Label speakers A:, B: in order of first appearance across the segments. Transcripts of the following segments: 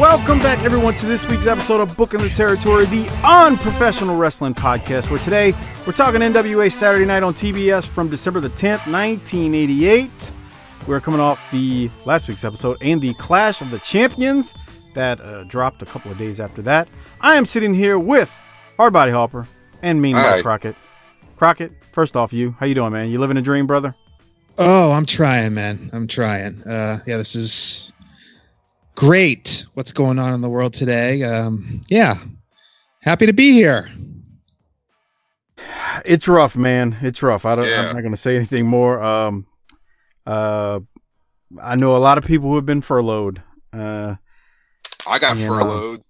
A: Welcome back, everyone, to this week's episode of Booking the Territory, the unprofessional wrestling podcast. Where today we're talking NWA Saturday Night on TBS from December the 10th, 1988. We're coming off the last week's episode and the Clash of the Champions that uh, dropped a couple of days after that. I am sitting here with Hardbody Hopper and Mean Mike
B: Hi.
A: Crockett. Crockett, first off, you how you doing, man? You living a dream, brother?
B: Oh, I'm trying, man. I'm trying. Uh, yeah, this is great. What's going on in the world today? Um, yeah, happy to be here.
A: It's rough, man. It's rough. I don't.
C: Yeah.
A: I'm not going to say anything more. Um, uh, I know a lot of people who have been furloughed. Uh,
C: I got
A: You know.
C: furloughed.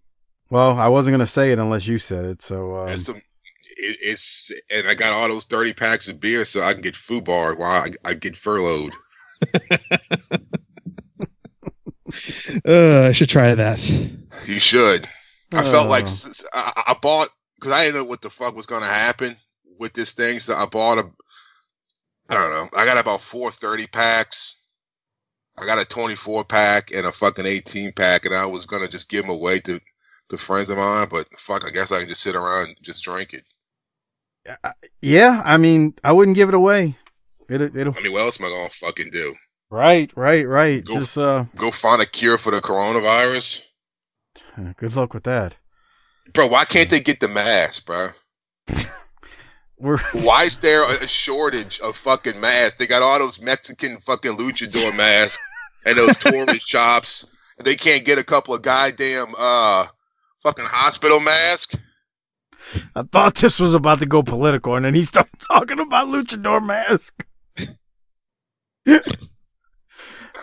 A: well, I wasn't going to say it unless you said it. So, um,
C: and some, it, it's and I got all those thirty packs of beer so I can get food bar while I, I get furloughed.
B: Uh, I should try that.
C: You should. I felt like
A: I,
C: s- s- I, I bought because I didn't know what the fuck was going to happen with this thing, so I bought a. I don't know. I got about four thirty packs. I got a 24 pack and a fucking 18 pack, and I was gonna just give them away to to friends of mine, but fuck, I guess I can just sit around and just drink it.
A: yeah, I mean, I wouldn't give it away. It, it'll
C: I mean, what else am I gonna fucking do?
A: Right, right, right.
C: Go-
A: Just uh,
C: Go find a cure for the coronavirus?
A: good luck with that.
C: Bro, why can't they get the mask, bro?
A: We're
C: Why is there a shortage of fucking masks? They got all those Mexican fucking luchador masks and those tourist shops. They can't get a couple of goddamn uh fucking hospital masks.
A: I thought this was about to go political, and then he started talking about luchador mask.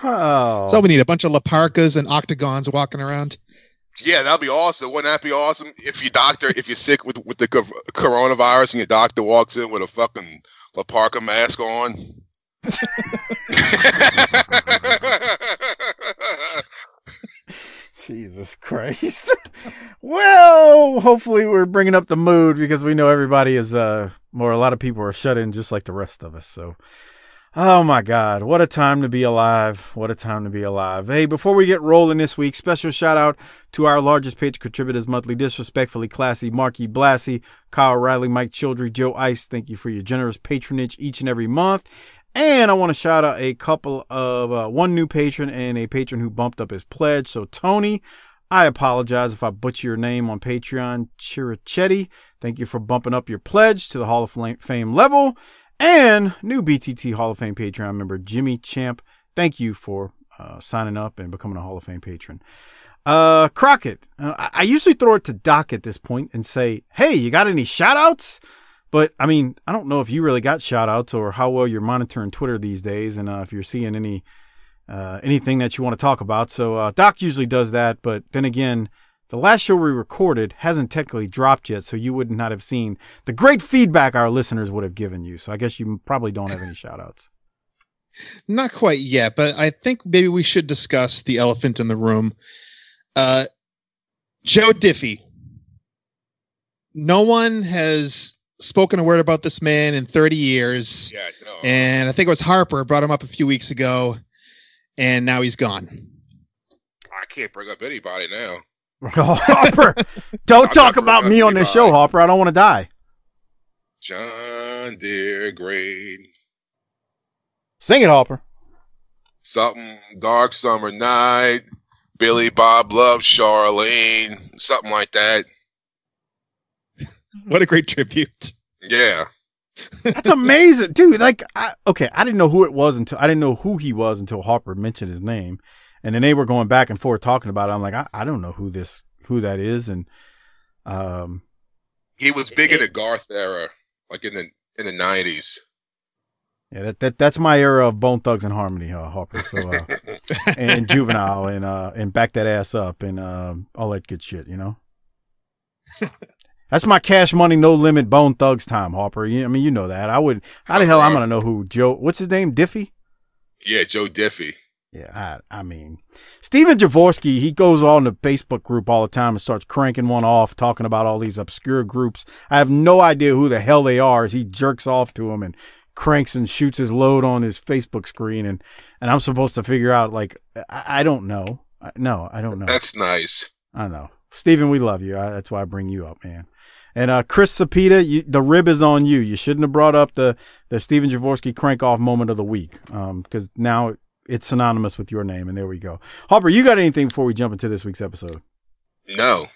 A: Oh,
B: That's all we need. A bunch of La Parkas and octagons walking around.
C: Yeah, that'd be awesome. Wouldn't that be awesome if your doctor, if you're sick with with the coronavirus and your doctor walks in with a fucking La Parka mask on?
A: Jesus Christ. well, hopefully we're bringing up the mood because we know everybody is, uh, or a lot of people are shut in just like the rest of us. So, oh my God, what a time to be alive. What a time to be alive. Hey, before we get rolling this week, special shout out to our largest page contributors monthly, disrespectfully classy, Marky Blassie, Kyle Riley, Mike Childry, Joe Ice. Thank you for your generous patronage each and every month. And I want to shout out a couple of uh, one new patron and a patron who bumped up his pledge. So Tony, I apologize if I butcher your name on Patreon. Chirichetti, thank you for bumping up your pledge to the Hall of Fame level. And new BTT Hall of Fame Patreon member Jimmy Champ, thank you for uh, signing up and becoming a Hall of Fame patron. Uh, Crockett, uh, I-, usually throw it to Doc at this point and say, "Hey, you got any shout outs?" But I mean, I don't know if you really got shout outs or how well you're monitoring Twitter these days and uh, if you're seeing any uh, anything that you want to talk about. So uh, Doc usually does that, but then again, the last show we recorded hasn't technically dropped yet, so you would not have seen the great feedback our listeners would have given you. So I guess you probably don't have any shout outs.
B: Not quite yet, but I think maybe we should discuss the elephant in the room. Uh, Joe Diffie. No one has spoken a word about this man in 30 years.
C: yeah, no.
B: And I think it was Harper brought him up a few weeks ago, and now he's gone.
C: I can't bring up anybody now.
A: Hopper, don't talk about me on this
C: anybody.
A: show, Hopper. I don't want to die.
C: John Deere grade.
A: Sing it, Hopper.
C: Something dark summer night. Billy Bob loves Charlene. Something like that.
B: What a great tribute.
C: Yeah.
A: That's amazing, dude. Like, I, okay, I didn't know who it was until I didn't know who he was until Harper mentioned his name, and then they were going back and forth talking about it. I'm like, I, I don't know who this who that is, and um,
C: He was big in the Garth era, like in the in the nineties.
A: yeah, that, that that's my era of Bone Thugs-n-Harmony, uh, Harper. So, uh, and Juvenile, and uh, and back that ass up, and uh, all that good shit, you know. That's my cash money, no limit, Bone Thugs time, Harper. You, I mean, you know that. I would. How the hell I'm gonna know who Joe? What's his name? Diffie.
C: Yeah, Joe Diffie.
A: Yeah, I, I mean, Steven Javorsky, he goes on the Facebook group all the time and starts cranking one off, talking about all these obscure groups. I have no idea who the hell they are as he jerks off to them and cranks and shoots his load on his Facebook screen. And, and I'm supposed to figure out, like, I, I don't know. I, no, I don't know.
C: That's nice.
A: I know. Steven, we love you. I, that's why I bring you up, man. And uh, Chris Sapita, you, the rib is on you. You shouldn't have brought up the the Steven Javorsky crank off moment of the week because now it's synonymous with your name. And there we go. Harper, you got anything before we jump into this week's episode?
C: No.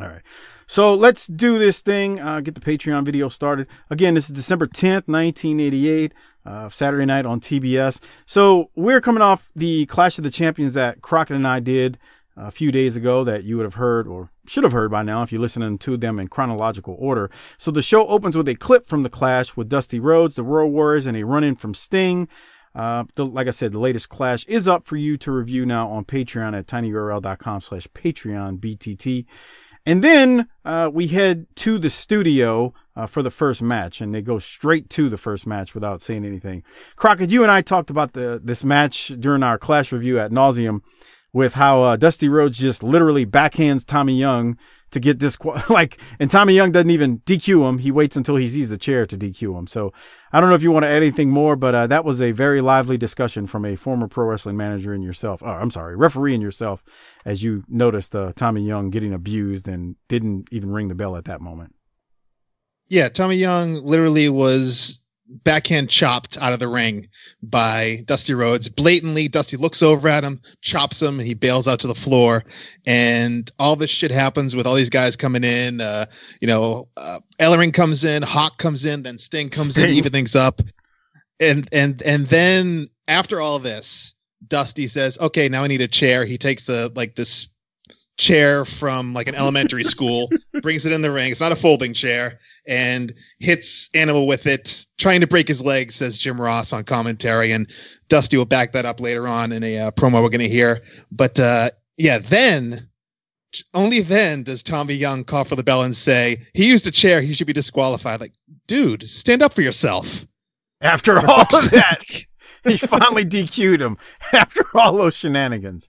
A: All right. So let's do this thing. Uh, get the Patreon video started. Again, this is December 10th, 1988, uh, Saturday night on TBS. So we're coming off the Clash of the Champions that Crockett and I did a few days ago that you would have heard or should have heard by now if you're listening to them in chronological order. So the show opens with a clip from the Clash with Dusty Rhodes, the Road Warriors, and a run in from Sting. Uh, the, like I said, the latest Clash is up for you to review now on Patreon at tinyurl.com slash Patreon BTT. And then uh, we head to the studio uh, for the first match, and they go straight to the first match without saying anything. Crockett, you and I talked about the this match during our Clash review at nauseum with how uh, Dusty Rhodes just literally backhands Tommy Young to get this like, and Tommy Young doesn't even DQ him. He waits until he sees the chair to DQ him. So I don't know if you want to add anything more, but uh, that was a very lively discussion from a former pro wrestling manager and yourself. Oh, I'm sorry, referee and yourself, as you noticed uh, Tommy Young getting abused and didn't even ring the bell at that moment.
B: Yeah, Tommy Young literally was backhand chopped out of the ring by Dusty Rhodes. Blatantly, Dusty looks over at him, chops him, and he bails out to the floor. And all this shit happens with all these guys coming in. Uh, you know, uh, Ellering comes in, Hawk comes in, then Sting comes in,
A: Sting.
B: even things up. And and and then after all this, Dusty says, "Okay, now I need a chair." He takes a like this chair from like an elementary school, brings it in the ring. It's not a folding chair, and hits Animal with it, trying to break his leg, says Jim Ross on commentary. And Dusty will back that up later on in a uh, promo we're going to hear. But uh, yeah, then. Only then does Tommy Young call for the bell and say he used a chair. He should be disqualified. Like, dude, stand up for yourself.
A: After all of that, he finally DQ'd him after all those shenanigans.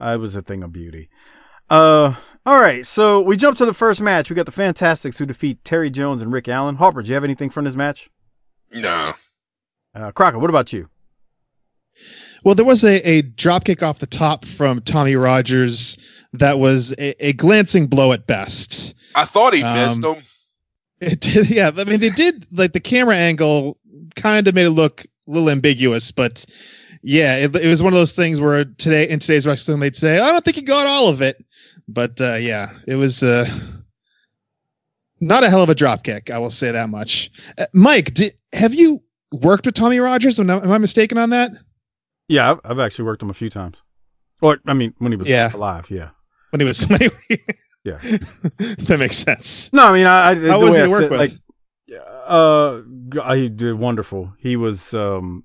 A: Uh, it was a thing of beauty. Uh, all right, so we jump to the first match. We got the Fantastics who defeat Terry Jones and Rick Allen. Harper, do you have anything from this match?
C: No.
A: Uh, Crockett, what about you?
B: Well, there was a, a drop kick off the top from Tommy Rogers that was a, a glancing blow at best.
C: I thought he
B: Um,
C: missed him.
B: It did, yeah. I mean, they did like the camera angle kind of made it look a little ambiguous, but yeah, it, it was one of those things where today in today's wrestling they'd say, "I don't think he got all of it," but uh, yeah, it was uh, not a hell of a drop kick. I will say that much. Uh, Mike, did, have you worked with Tommy Rogers? Am I, am I mistaken on that?
A: Yeah, I've, I've actually worked him a few times. Or, I mean, when he was
B: Yeah.
A: alive, yeah.
B: When he was, when he,
A: Yeah.
B: that makes sense.
A: No, I mean, I, I
B: How
A: way
B: was he
A: I
B: work
A: said,
B: with?
A: like, uh, he did wonderful. He was um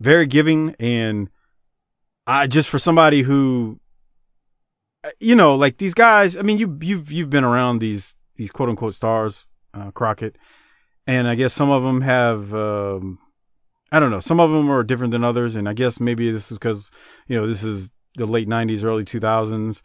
A: very giving, and I just for somebody who, you know, like these guys. I mean, you you've you've been around these these quote unquote stars, uh, Crockett, and I guess some of them have. um I don't know. Some of them are different than others, and I guess maybe this is because you know this is the late '90s, early 2000s.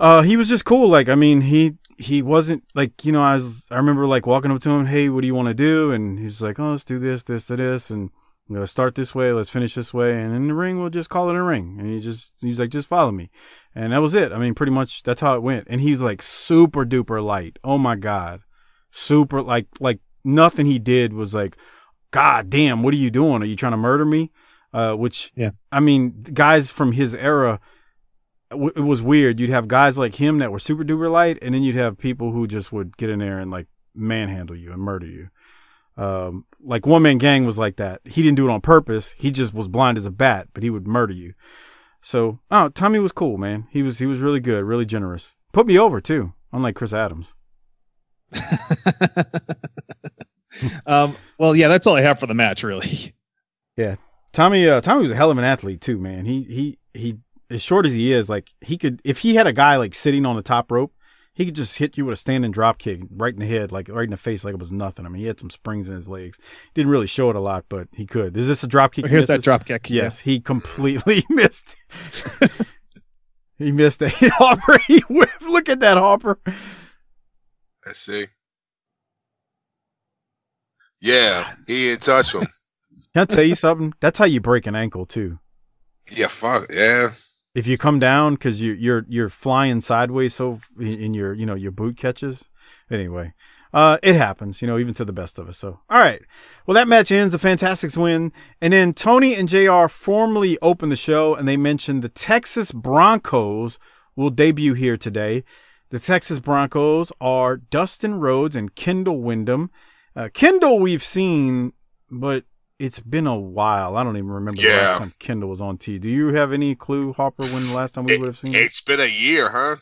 A: Uh, he was just cool. Like, I mean, he he wasn't like you know. I was I remember like walking up to him, hey, what do you want to do? And he's like, oh, let's do this, this, to this, and you know, start this way, let's finish this way, and in the ring, we'll just call it a ring. And he just he's like, just follow me, and that was it. I mean, pretty much that's how it went. And he's like super duper light. Oh my god, super like like nothing he did was like, God damn, what are you doing? Are you trying to murder me? Uh, which,
B: Yeah.
A: I mean, guys from his era, w- it was weird. You'd have guys like him that were super duper light, and then you'd have people who just would get in there and like manhandle you and murder you. Um, like one man gang was like that. He didn't do it on purpose. He just was blind as a bat, but he would murder you. So, oh, Tommy was cool, man. He was he was really good, really generous. Put me over too, unlike Chris Adams.
B: um, well, yeah, that's all I have for the match, really.
A: Yeah, Tommy, uh, Tommy was a hell of an athlete too, man. He he he, as short as he is, like he could, if he had a guy like sitting on the top rope, he could just hit you with a standing drop kick right in the head, like right in the face, like it was nothing. I mean, he had some springs in his legs. Didn't really show it a lot, but he could. Is this a drop kick? he
B: Here's that drop kick.
A: Yes, he completely missed. he missed that Hopper. He whiffed. Look at that Hopper.
C: Let's see. Yeah, he didn't touch him.
A: Can I tell you something? That's how you break an ankle too.
C: Yeah, fuck. Yeah.
A: If you come down because you you're you're flying sideways so in your you know your boot catches. Anyway uh it happens you know even to the best of us so. All right. Well that match ends. A fantastics win. And then tony and jr formally open the show and they mentioned the texas broncos will debut here today. The texas broncos are dustin rhodes and kendall windham uh, kendall we've seen but it's been a while. I don't even remember the last time Kendall was on T. Do you have any clue, Hopper, when the last time we
C: It-
A: would have seen?
C: It's been a year, huh?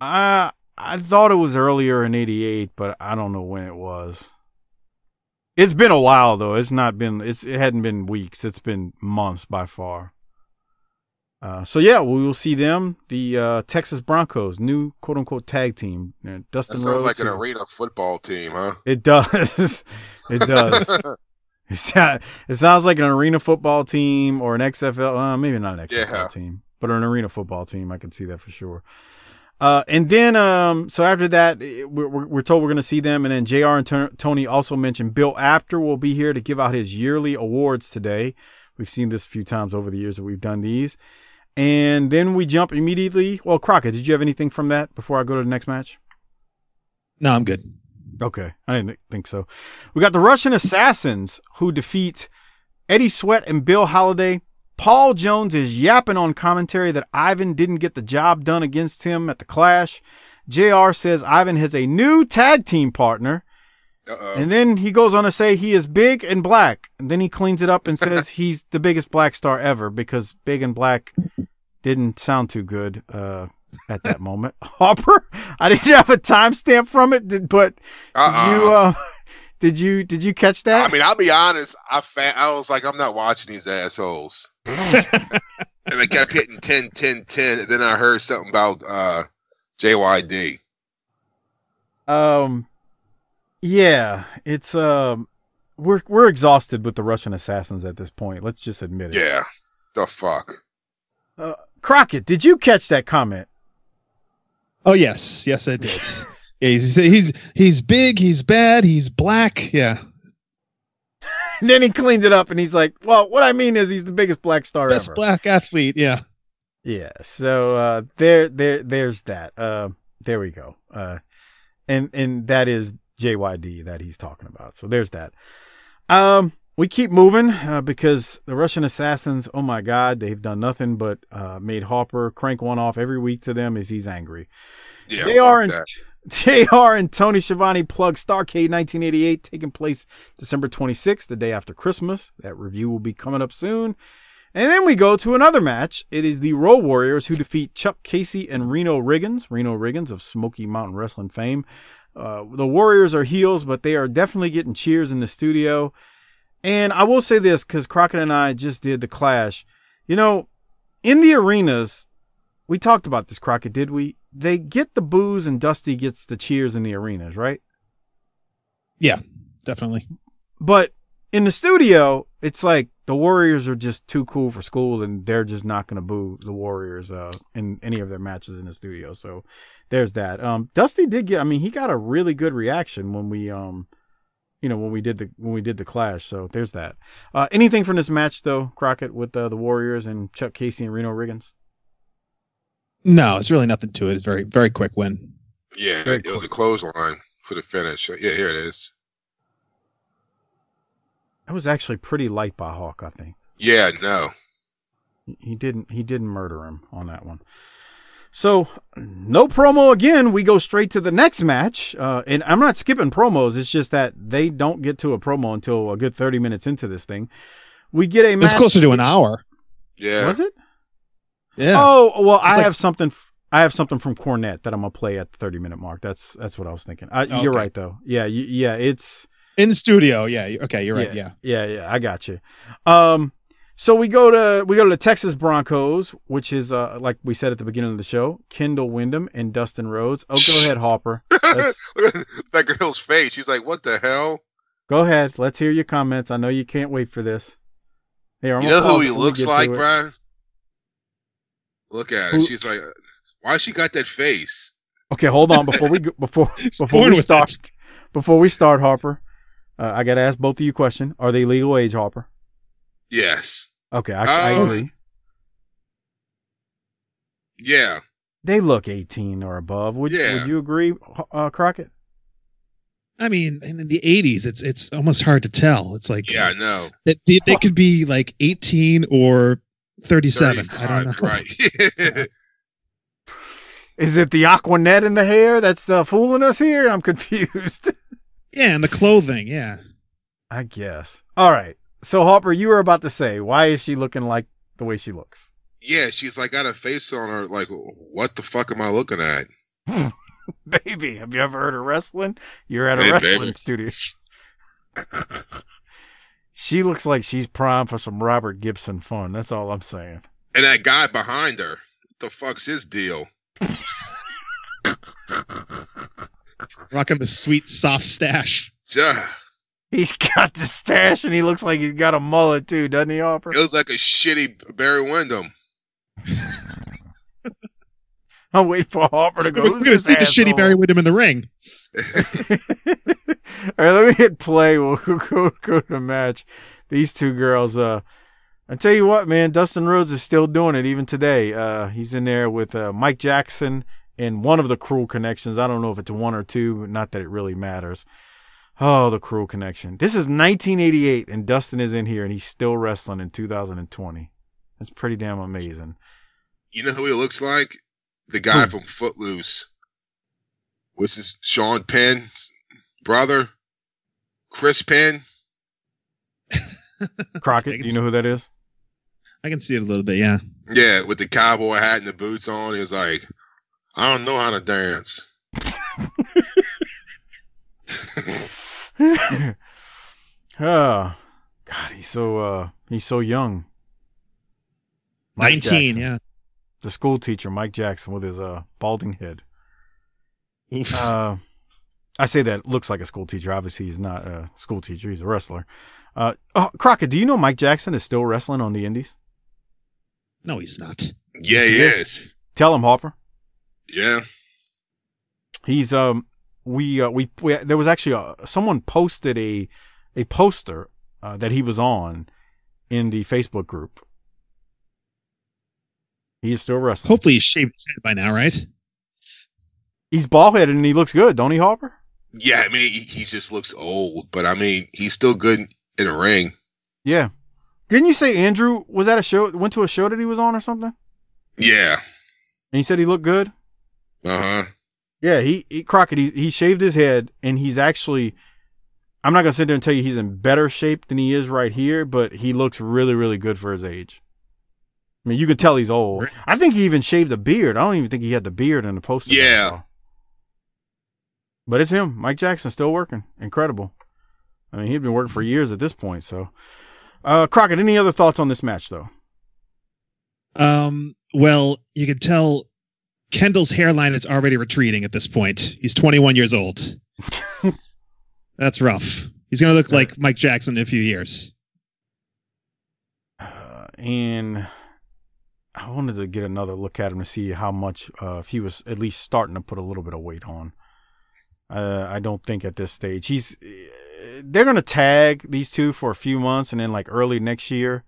A: I I thought it was earlier in '88, but I don't know when it was. It's been a while though. It's not been. It's it hadn't been weeks. It's been months by far. Uh, so yeah, we will see them, the uh, Texas Broncos, new quote unquote tag team. Uh,
C: That
A: Dustin
C: sounds
A: Rhodes.
C: like an arena football team, huh?
A: It does. it does. It sounds like an arena football team or an XFL. Uh, maybe not an XFL
C: Yeah.
A: team, but an arena football team. I can see that for sure. Uh, and then, um, so after that, we're, we're, we're told we're going to see them. And then JR and Ton- Tony also mentioned Bill Apter will be here to give out his yearly awards today. We've seen this a few times over the years that we've done these. And then we jump immediately. Well, Crockett, did you have anything from that before I go to the next match?
B: No, I'm good.
A: Okay, I didn't think so. We got the Russian assassins who defeat Eddie Sweat and Bill Holiday. Paul Jones is yapping on commentary that Ivan didn't get the job done against him at the Clash. JR says Ivan has a new tag team partner.
C: Uh-oh.
A: And then he goes on to say he is big and black. And then he cleans it up and says he's the biggest black star ever because big and black didn't sound too good uh, at that moment. Hopper, I didn't have a timestamp from it, did, but did you
C: Uh-uh.
A: uh, did you did you catch that?
C: I mean, I'll be honest. I fa- I was like, I'm not watching these assholes. and I kept hitting 10, 10, 10. And then I heard something about uh, JYD.
A: Um, yeah, it's um, we're we're exhausted with the Russian assassins at this point. Let's just admit it.
C: Yeah. The fuck.
A: Uh, Crockett, did you catch that comment?
B: Oh yes, yes, I did. yeah, he's he's he's big, he's bad, he's black. Yeah,
A: And then he cleaned it up and he's like, "Well, what I mean is he's the biggest black star
B: best
A: ever."
B: black athlete. Yeah,
A: Yeah. So uh, there, there, there's that. Uh, there we go. Uh, and and that is JYD that he's talking about. So there's that. Um, we keep moving uh, because the Russian assassins. Oh my God, they've done nothing but uh, made Hopper crank one off every week to them as he's angry.
C: Yeah.
A: JR
C: fuck
A: and
C: that.
A: JR and Tony Schiavone plug Starcade 1988 taking place December 26th, the day after Christmas. That review will be coming up soon. And then we go to another match. It is the Road Warriors who defeat Chuck Casey and Reno Riggins. Reno Riggins of Smoky Mountain Wrestling fame. Uh, the Warriors are heels, but they are definitely getting cheers in the studio. And I will say this because Crockett and I just did the clash. You know, in the arenas, we talked about this, Crockett, did we? They get the boos and Dusty gets the cheers in the arenas, right?
B: Yeah, definitely.
A: But in the studio, it's like the Warriors are just too cool for school, and they're just not going to boo the Warriors uh, in any of their matches in the studio. So there's that. Um, Dusty did get. I mean, he got a really good reaction when we, um, you know, when we did the when we did the clash. So there's that. Uh, anything from this match though, Crockett, with uh, the Warriors and Chuck Casey and Reno Riggins?
B: No, it's really nothing to it. It's very very quick win.
C: Yeah.
A: Very
C: It was a
A: quick.
C: clothesline for the finish. Yeah, here it is.
A: That was actually pretty light by Hawk, I think.
C: Yeah, no.
A: He- He didn't he didn't murder him on that one. So no promo again. We go straight to the next match. Uh, and I'm not skipping promos. It's just that they don't get to a promo until a good 30 minutes into this thing. We get a match.
B: It's closer to an hour.
C: Yeah.
A: Was it?
B: Yeah.
A: Oh well, I
B: like-
A: have something. f- I have something from Cornette that I'm gonna play at the 30 minute mark. That's that's what I was thinking. I, You're right though. Yeah, you, yeah. It's
B: In studio. Yeah. Okay. You're right. Yeah.
A: yeah, yeah. I got you. Um, so we go to we go to the Texas Broncos, which is uh like we said at the beginning of the show, Kendall Windham and Dustin Rhodes. Oh, go ahead, Hopper. Let's,
C: Look at that girl's face. She's like, "What the hell?"
A: go ahead. Let's hear your comments. I know you can't wait for this. Here, I'm
C: you know who he
A: it when we
C: looks like. Brian? Look at her.
A: Who-
C: She's like, "Why she got that face?"
A: Okay, hold on before we go, before before we start before we start, Harper. Uh, I got to ask both of you a question. Are they legal age, Harper?
C: Yes.
A: Okay, I, I agree.
C: Yeah.
A: They look 18 or above. Would
C: Yeah.
A: would you agree, uh, Crockett?
B: I mean, in the '80s, it's it's almost hard to tell. It's like
C: Yeah, I know.
B: they, they, they could be like 18 or 37. I don't know.
C: 35, Right.
A: Is it the Aquanet in the hair that's uh, fooling us here? I'm confused.
B: Yeah, and the clothing. Yeah.
A: I guess. All right. So Harper, you were about to say, why is she looking like the way she looks?
C: yeah, she's like got a face on her. Like, what the fuck am I looking at?
A: Baby, have you ever heard of wrestling? You're at a
C: Hey,
A: wrestling
C: baby.
A: studio. she looks like she's primed for some Robert Gibson fun. That's all I'm saying.
C: And that guy behind her. What the fuck's his deal?
B: Rocking the sweet, soft stash.
C: Yeah.
A: He's got the stash and he looks like he's got a mullet too, doesn't he, Harper?
C: It was like a shitty Barry Windham.
A: I'm waiting for Harper to go.
B: We're going to
A: this
B: see the shitty
A: asshole?"
B: Barry Windham in the ring.
A: All right, let me hit play. We'll go, go, go to the match. These two girls, uh, I tell you what, man, Dustin Rhodes is still doing it even today. Uh, he's in there with uh, Mike Jackson and one of the Cruel Connections. I don't know if it's one or two, but not that it really matters. Oh, the Cruel Connection. This is 1988, and Dustin is in here, and he's still wrestling in 2020. That's pretty damn amazing.
C: You know who he looks like? The guy
A: Who?
C: from Footloose. What's his Sean Penn's brother? Chris Penn?
A: Crockett, do you know who that is?
B: I can see it a little bit. Yeah.
C: Yeah, with the cowboy hat and the boots on. He was like, I don't know how to dance.
A: oh, God, he's so uh, he's so young. Mike
B: 19.
A: Jackson.
B: Yeah.
A: the school teacher Mike Jackson with his uh balding head. Uh, I say that looks like a school teacher. Obviously, he's not a school teacher. He's a wrestler. Uh, oh, Crockett, do you know Mike Jackson is still wrestling on the Indies?
B: no, he's not.
C: Yeah,
A: Yes,
C: he
A: he
C: is.
A: Tell him, Hopper.
C: Yeah.
A: He's um we uh, we, we there was actually a, someone posted a a poster uh, that he was on in the Facebook group. He is still wrestling.
B: Hopefully, he's shaved his head by now, right?
A: He's bald headed and he looks good, don't he, Hopper?
C: Yeah, I mean, he, he just looks old, but I mean, he's still good in a ring.
A: Yeah. Didn't you say Andrew was at a show? Went to a show that he was on or something?
C: Yeah.
A: And he said he looked good.
C: Uh huh.
A: Yeah, he, he Crockett. He he shaved his head and he's actually. I'm not gonna sit there and tell you he's in better shape than he is right here, but he looks really really good for his age. I mean, you can tell he's old. I think he even shaved a beard. I don't even think he had the beard in the poster. that I
C: Yeah.
A: saw. But it's him, Mike Jackson, still working. Incredible. I mean, he'd been working for years at this point. So, uh, Crockett, any other thoughts on this match, though?
B: Um, well, you could tell Kendall's hairline is already retreating at this point. He's 21 years old. That's rough. He's going to look like Mike Jackson in a few years.
A: Uh, and I wanted to get another look at him to see how much, uh, if he was at least starting to put a little bit of weight on. Uh, I don't think at this stage he's. They're gonna tag these two for a few months, and then like early next year,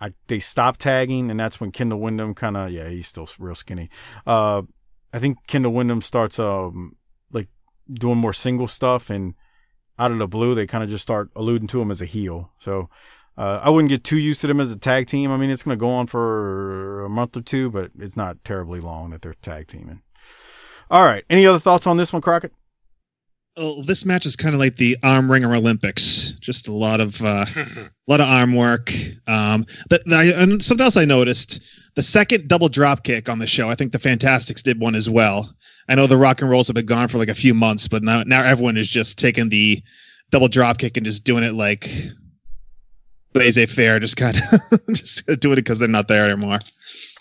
A: I they stop tagging, and that's when Kendall Windham kind of yeah he's still real skinny. Uh, I think Kendall Windham starts um like doing more single stuff, and out of the blue, they kind of just start alluding to him as a heel. So uh, I wouldn't get too used to them as a tag team. I mean, it's to go on for a month or two, but it's not terribly long that they're tag teaming. All right. Any other thoughts on this one, Crockett?
B: Oh, this match is kind of like the arm wringer Olympics. Just a lot of uh, a lot of arm work. Um, but I, and something else I noticed: the second double drop kick on the show. I think the Fantastics did one as well. I know the Rock and Rolls have been gone for like a few months, but now now everyone is just taking the double drop kick and just doing it like laissez faire, just kind of just doing it because they're not there anymore.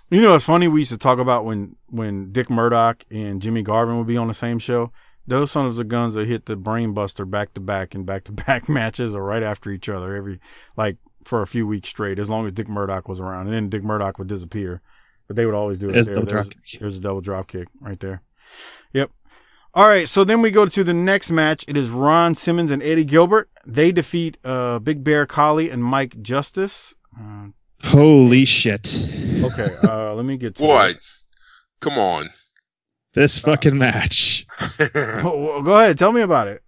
A: You know, it's funny. We used to talk about when when Dick Murdoch and Jimmy Garvin would be on the same show. Those sons of guns that hit the brainbuster back to back and back to back matches or right after each other every like for a few weeks straight, as long as Dick Murdoch was around, and then Dick Murdoch would disappear. But they would always do it.
B: There's
A: There. There's, there's a double drop kick right there. Yep. All right, so then we go to the next match. It is Ron Simmons and Eddie Gilbert. They defeat uh, Big Bear Collie and Mike Justice. Uh,
B: Holy shit!
A: okay, uh, let me get to
C: What?
A: it.
C: Come on.
B: This fucking match.
A: Well, go ahead, tell me about it.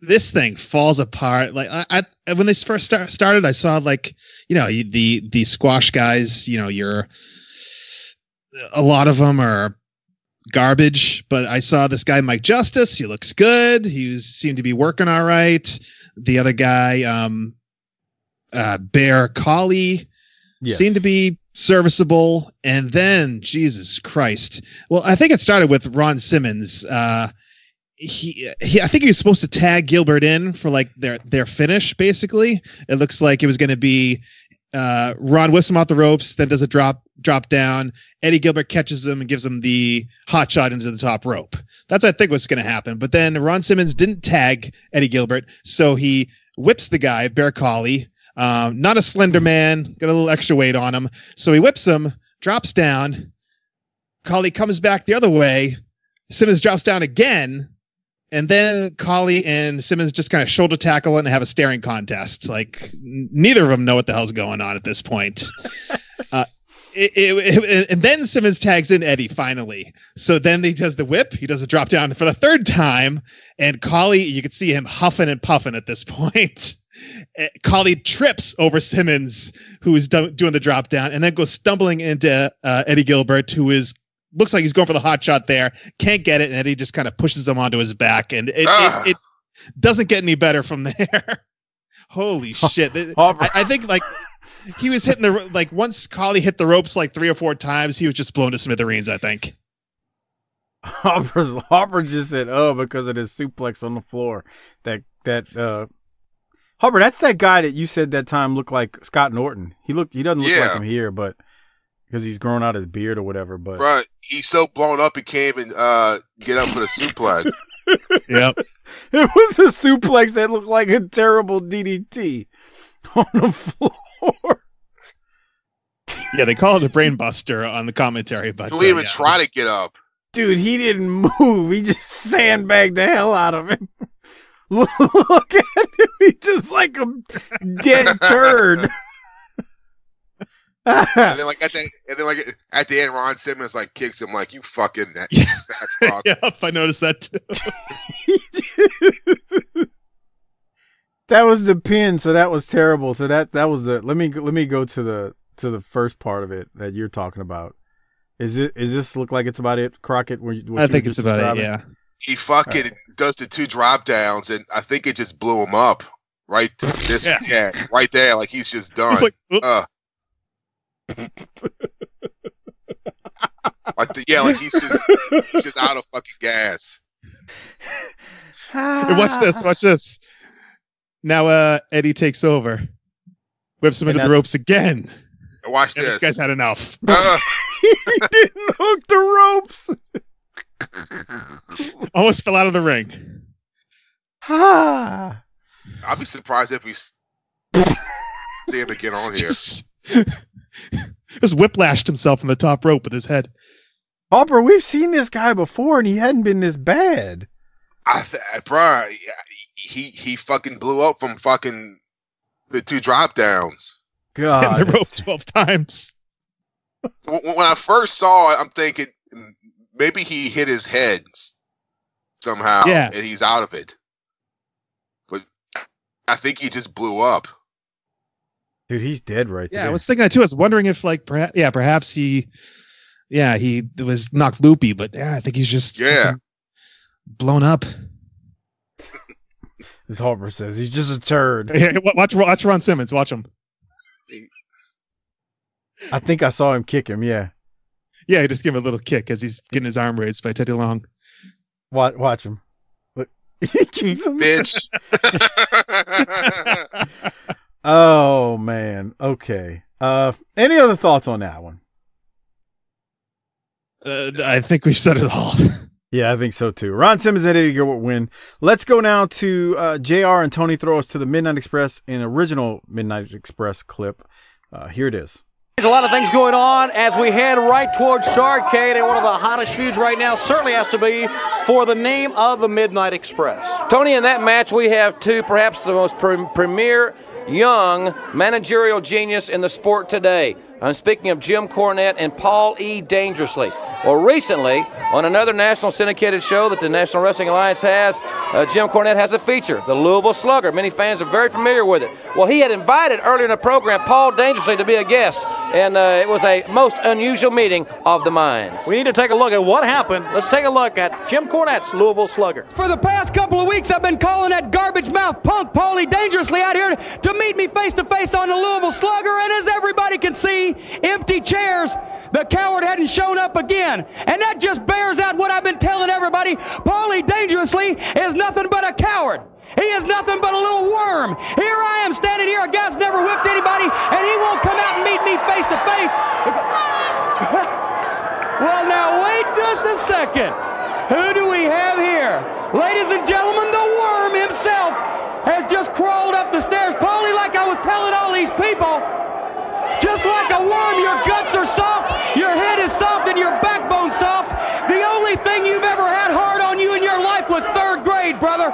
B: this thing falls apart. Like I, I when they first start, started, I saw like you know the the squash guys. You know, you're a lot of them are garbage. But I saw this guy Mike Justice. He looks good. He was, seemed to be working all right. The other guy, um, uh, Bear Collie,
A: Yes.
B: seemed to be serviceable. And then Jesus Christ. Well, I think it started with Ron Simmons. Uh, he, he I think he was supposed to tag Gilbert in for like their their finish. Basically, it looks like it was going to be uh, Ron whips him off the ropes, then does a drop drop down. Eddie Gilbert catches him and gives him the hot shot into the top rope. That's I think what's going to happen. But then Ron Simmons didn't tag Eddie Gilbert, so he whips the guy Bear Collie. Um, not a slender man, got a little extra weight on him, so he whips him, drops down. Collie comes back the other way. Simmons drops down again, and then Collie and Simmons just kind of shoulder tackle and have a staring contest. Like n- neither of them know what the hell's going on at this point. uh, it, it- it- and then Simmons tags in Eddie finally. So then he does the whip. He does a drop down for the third time, and Collie, you can see him huffing and puffing at this point. Collie trips over Simmons, who is do- doing the drop down, and then goes stumbling into uh, Eddie Gilbert, who is looks like he's going for the hot shot there. Can't get it, and Eddie just kind of pushes him onto his back, and it,
C: Ah.
B: it, it doesn't get any better from there. Holy shit! I, I think like he was hitting the like once Collie hit the ropes like three or four times, he was just blown to smithereens. I think.
A: Harper's, Harper just said, "Oh," because of his suplex on the floor. That that uh, Harper, that's that guy that you said that time looked like Scott Norton. He looked, he doesn't look like him here, but because he's grown out his beard or whatever. But
C: right, he's so blown up he came and uh, get up for the suplex.
B: Yep.
A: it was a suplex that looked like a terrible DDT on the floor.
B: yeah, they call it a brainbuster on the commentary, but
C: Don't
B: uh,
C: even
B: yeah,
C: try
B: this-
C: to get up.
A: Dude, he didn't move. He just sandbagged the hell out of him. Look at him. He's just like a dead turd.
C: And then like at the and then like at the end, Ron Simmons like kicks him like you fucking that
B: Yeah. yep, I noticed that too.
A: That was the pin, so that was terrible. So that that was the let me let me go to the to the first part of it that you're talking about. Is it is this look like it's about it, Crockett? Where you, what
B: I think it's about it. Yeah.
C: He fucking does the two drop downs and I think it just blew him up. Right to this
B: Yeah.
C: yeah. right there, like he's just done.
B: It's like,
C: uh, like the, yeah, like he's just he's just out of fucking gas.
B: Hey, watch this. Watch this. Now, uh, Eddie takes over, whips him
A: And
B: into the ropes again.
C: And watch
B: And this
C: this.
B: guy's had enough.
C: Uh,
A: he didn't hook the ropes.
B: Almost fell out of the ring.
A: Ah.
C: I'll be surprised if we s- see him again on here.
B: Just, just whiplashed himself from the top rope with his head.
A: Harper, we've seen this guy before, and he hadn't been this bad.
C: I, th- bruh, he he fucking blew up from fucking the two drop downs.
A: God,
B: Hitting the rope 12 times.
C: When when I first saw it, I'm thinking mm, maybe he hit his head somehow,
B: Yeah.
C: and he's out of it. But I think he just blew up.
A: Dude, he's dead right
B: Yeah,
A: there.
B: I was thinking that too. I was wondering if, like, perhaps, yeah, perhaps he, yeah, he was knocked loopy, but yeah, I think he's just
C: Yeah.
B: blown up.
A: As Harper says, he's just a turd.
B: Here, wa- watch, watch Ron Simmons. Watch him.
A: I think I saw him kick him. Yeah,
B: Yeah, he just give him a little kick as he's getting his arm raised by Teddy Long.
A: watch, watch him. Look. He.
C: Bitch.
A: Oh man. Okay. Uh, any other thoughts on that one?
B: Uh, I think we've said it all.
A: Yeah, I think so too. Ron Simmons and Eddie Gilbert win. Let's go now to uh, JR and Tony throw us to the Midnight Express in original Midnight Express clip. Uh, here it is.
D: There's a lot of things going on as we head right towards Starcade, and one of the hottest feuds right now certainly has to be for the name of the Midnight Express. Tony, in that match, we have two, perhaps the most pre- premier young managerial genius in the sport today. I'm speaking of Jim Cornette and Paul E. Dangerously. Well, recently, on another national syndicated show that the National Wrestling Alliance has, uh, Jim Cornette has a feature, the Louisville Slugger. Many fans are very familiar with it. Well, he had invited earlier in the program Paul Dangerously to be a guest, and uh, it was a most unusual meeting of the minds. We need to take a look at what happened. Let's take a look at Jim Cornette's Louisville Slugger.
E: For the past couple of weeks, I've been calling that garbage mouth punk Paulie dangerously out here to meet me face to face on the Louisville Slugger. And as everybody can see, empty chairs. The coward hadn't shown up again. And that just bears out what I've been telling everybody. Paulie dangerously is nothing but a coward. He is nothing but a little worm. Here I am standing here. A guy's never whipped anybody, and he won't come out and meet me face to face. Well, now wait just a second. Who do we have here? Ladies and gentlemen, the worm himself has just crawled up the stairs. Paulie, like I was telling all these people, just like a worm, your guts are soft, your head is soft, and your backbone soft. The only thing you've ever had hard on you in your life was third grade, brother.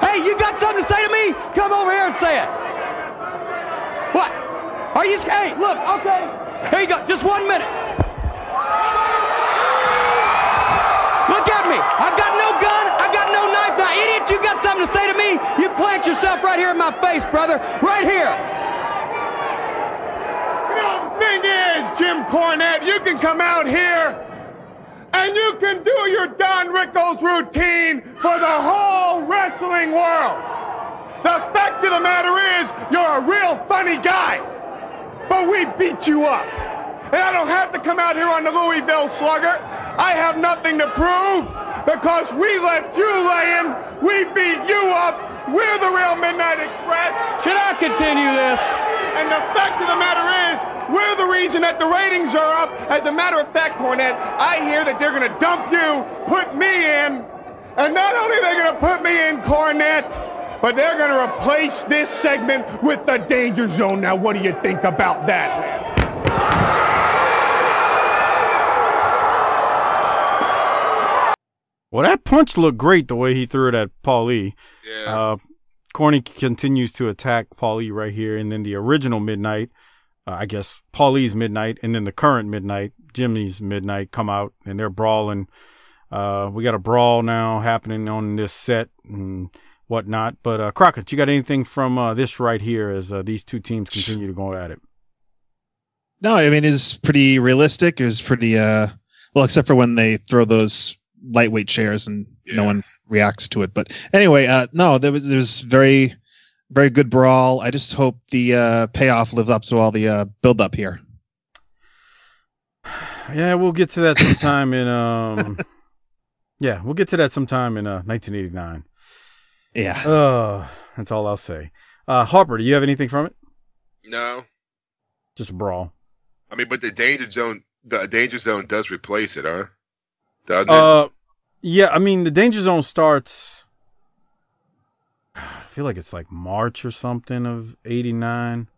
E: Hey, you got something to say to me? Come over here and say it. What? Are you? Hey, look. Okay. Here you go. Just one minute. Look at me. I got no gun. I got no knife. Now, idiot, you got something to say to me? You plant yourself right here in my face, brother. Right here.
F: The thing is, Jim Cornette, you can come out here and you can do your Don Rickles routine for the whole wrestling world. The fact of the matter is, you're a real funny guy, but we beat you up. And I don't have to come out here on the Louisville Slugger. I have nothing to prove because we left you laying. We beat you up. We're the real Midnight Express.
E: Should I continue this?
F: And the fact of the matter is, we're the reason that the ratings are up. As a matter of fact, Cornette, I hear that they're going to dump you, put me in, and not only are they going to put me in, Cornette, but they're going to replace this segment with the Danger Zone. Now, what do you think about that, man?
A: Well, that punch looked great the way he threw it at Paul E.
C: Yeah.
A: Uh, Corny continues to attack Paul E right here, and then the original Midnight, uh, I guess Paul E's Midnight, and then the current Midnight, Jimmy's Midnight, come out and they're brawling. Uh, we got a brawl now happening on this set and whatnot. But uh, Crockett, you got anything from uh, this right here as uh, these two teams continue to go at it?
B: No, I mean it's pretty realistic. It was pretty uh well, except for when they throw those lightweight chairs and no one reacts to it. But anyway, uh no, there was there was very very good brawl. I just hope the uh payoff lives up to all the uh build up here.
A: Yeah, we'll get to that sometime in um. Yeah, we'll get to that sometime in uh 1989.
B: Yeah.
A: Uh, that's all I'll say. Uh, Harper, do you have anything from it?
C: no.
A: Just a brawl.
C: I mean, but the danger zone, the danger zone does replace it, huh?
A: Uh, yeah, I mean the danger zone starts. I feel like it's like March or something of '89.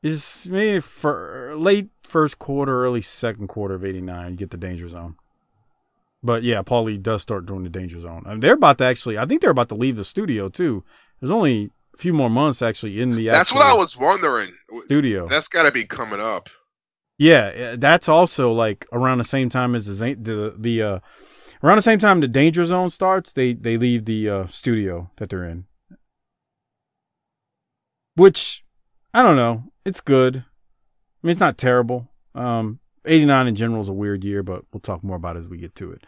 A: Is maybe for late first quarter, early second quarter of '89. You get the danger zone. But yeah, Paulie does start doing the danger zone, and they're about to actually. I think they're about to leave the studio too. There's only a few more months actually in the.
C: That's what I was wondering.
A: Studio.
C: That's got to be coming up.
A: Yeah, that's also like around the same time as the the the uh around the same time the danger zone starts. They they leave the uh studio that they're in. which I don't know. It's good. I mean, it's not terrible. Um, 89 in general is a weird year, but we'll talk more about it as we get to it.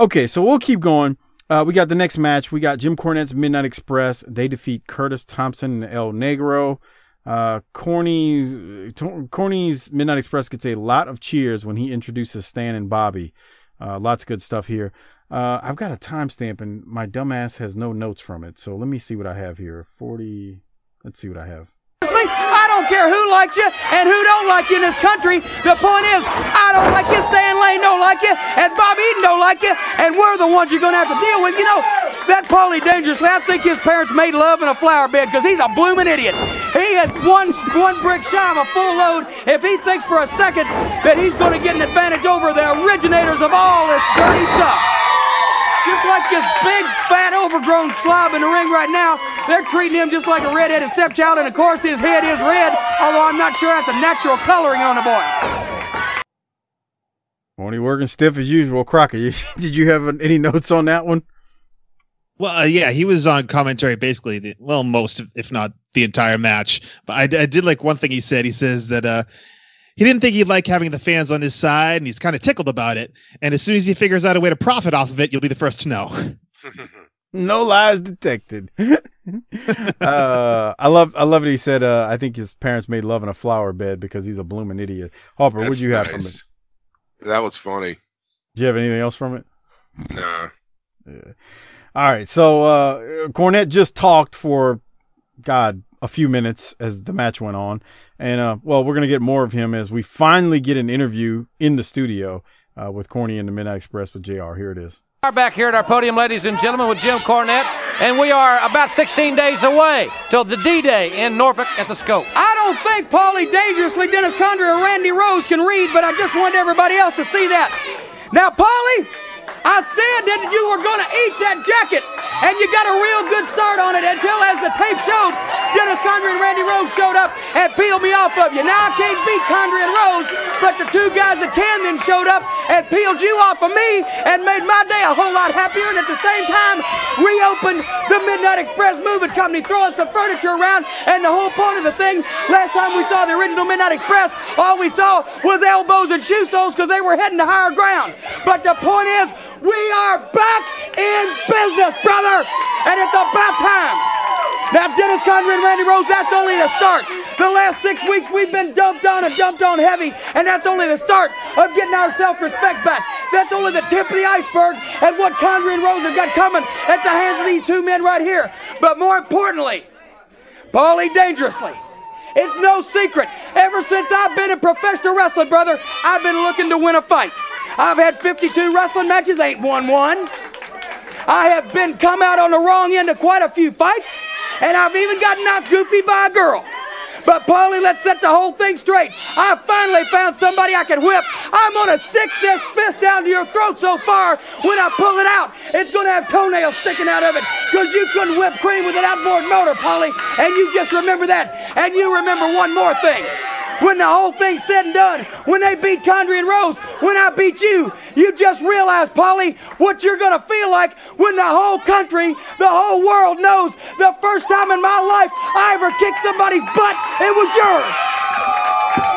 A: Okay, so we'll keep going. Uh, we got the next match. We got Jim Cornette's Midnight Express. They defeat Curtis Thompson and El Negro. Uh, Corny's, Corny's Midnight Express gets a lot of cheers when he introduces Stan and Bobby. Uh, lots of good stuff here. Uh, I've got a timestamp and my dumbass has no notes from it. So let me see what I have here. 40. Let's see what I have.
E: I don't care who likes you and who don't like you in this country. The point is, I don't like you, Stan Lane don't like you, and Bob Eaton don't like you, and we're the ones you're going to have to deal with. You know, that Paulie Dangerously, I think his parents made love in a flower bed because he's a blooming idiot. He has one, one brick shy of a full load if he thinks for a second that he's going to get an advantage over the originators of all this dirty stuff. Just like this big, fat, overgrown slob in the ring right now, they're treating him just like a redheaded stepchild, and of course his head is red, although I'm not sure that's a natural coloring on the boy.
A: Only working stiff as usual. Crockett, did you have any notes on that one?
B: Well, uh, yeah, he was on commentary basically, the, well, most, if not the entire match. But I, I did like one thing he said. He says that uh, he didn't think he'd like having the fans on his side, and he's kind of tickled about it. And as soon as he figures out a way to profit off of it, you'll be the first to know.
A: no lies detected. uh, I love, I love what he said. Uh, I think his parents made love in a flower bed because he's a blooming idiot. Harper, what'd you nice. have from it?
C: That was funny.
A: Do you have anything else from it?
C: Nah.
A: Yeah. All right. So uh, Cornette just talked for God a few minutes as the match went on. And, uh, well, we're going to get more of him as we finally get an interview in the studio uh, with Corny and the Midnight Express with JR. Here it is.
D: We are back here at our podium, ladies and gentlemen, with Jim Cornette, and we are about 16 days away till the D-Day in Norfolk at the Scope.
E: I don't think Paulie Dangerously, Dennis Condrey, or Randy Rose can read, but I just want everybody else to see that. Now, Paulie, I said that you were going to eat that jacket, and you got a real good start on it until, as the tape showed, Dennis Condrey and Randy Rose showed up and peeled me off of you. Now I can't beat Condrey and Rose, but the two guys that can then showed up and peeled you off of me and made my day a whole lot happier, and at the same time reopened the Midnight Express Moving Company, throwing some furniture around. And the whole point of the thing, last time we saw the original Midnight Express, all we saw was elbows and shoe soles because they were heading to higher ground. But the point is, we are back in business, brother, and it's about time. Now, Dennis Condrey and Randy Rose, that's only the start. The last six weeks we've been dumped on and dumped on heavy, and that's only the start of getting our self-respect back. That's only the tip of the iceberg and what Condrey and Rose have got coming at the hands of these two men right here. But more importantly, Paulie Dangerously. It's no secret. Ever since I've been in professional wrestling, brother, I've been looking to win a fight. I've had 52 wrestling matches, ain't won one. I have been come out on the wrong end of quite a few fights, and I've even got knocked goofy by a girl. But Paulie, let's set the whole thing straight. I finally found somebody I can whip. I'm gonna stick this fist down to your throat so far when I pull it out, it's gonna have toenails sticking out of it. Cause you couldn't whip cream with an outboard motor, Polly. And you just remember that. And you remember one more thing when the whole thing's said and done, when they beat Condrey and Rose, when I beat you, you just realize, Polly, what you're going to feel like when the whole country, the whole world knows the first time in my life I ever kicked somebody's butt, it was yours.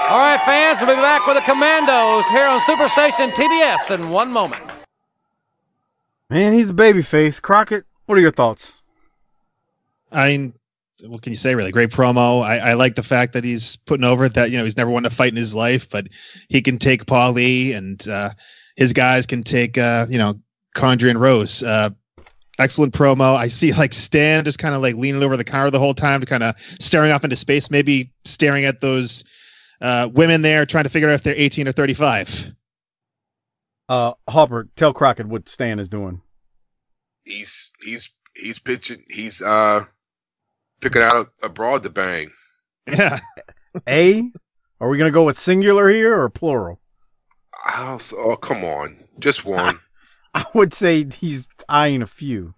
D: All right, fans, we'll be back with the Commandos here on Superstation TBS in one moment.
A: Man, he's a babyface. Crockett, what are your thoughts?
B: I what can you say really? Great promo. I, I, like the fact that he's putting over that you know he's never won a fight in his life but he can take paulie and uh, his guys can take uh, you know condrey and rose. Uh, excellent promo. I see like stan just kind of like leaning over the counter the whole time to kind of staring off into space maybe staring at those uh, women there trying to figure out if they're 18 or 35
A: uh hopper tell crockett what stan is doing.
C: He's he's he's pitching he's uh picking out a, a broad to bang.
B: Yeah.
A: a? Are we going to go with singular here or plural?
C: Also, oh, come on. Just one.
A: I would say he's eyeing a few.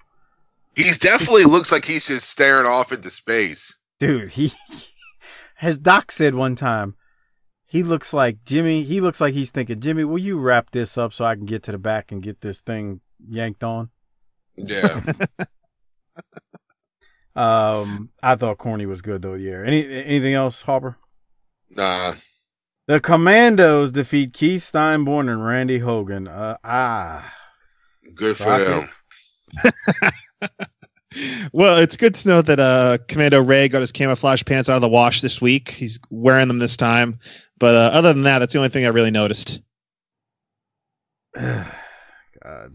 C: He's definitely looks like he's just staring off into space.
A: Dude, he, as Doc said one time, he looks like Jimmy. He looks like he's thinking, Jimmy, will you wrap this up so I can get to the back and get this thing yanked on?
C: Yeah.
A: Um, I thought Corny was good though. Yeah. Any anything else, Harper?
C: Nah.
A: The Commandos defeat Keith Steinborn and Randy Hogan. Uh, ah,
C: Good for
A: Rocket.
C: them.
B: Well, it's good to know that uh, Commando Ray got his camouflage pants out of the wash this week. He's wearing them this time. But uh, other than that, that's the only thing I really noticed.
A: God,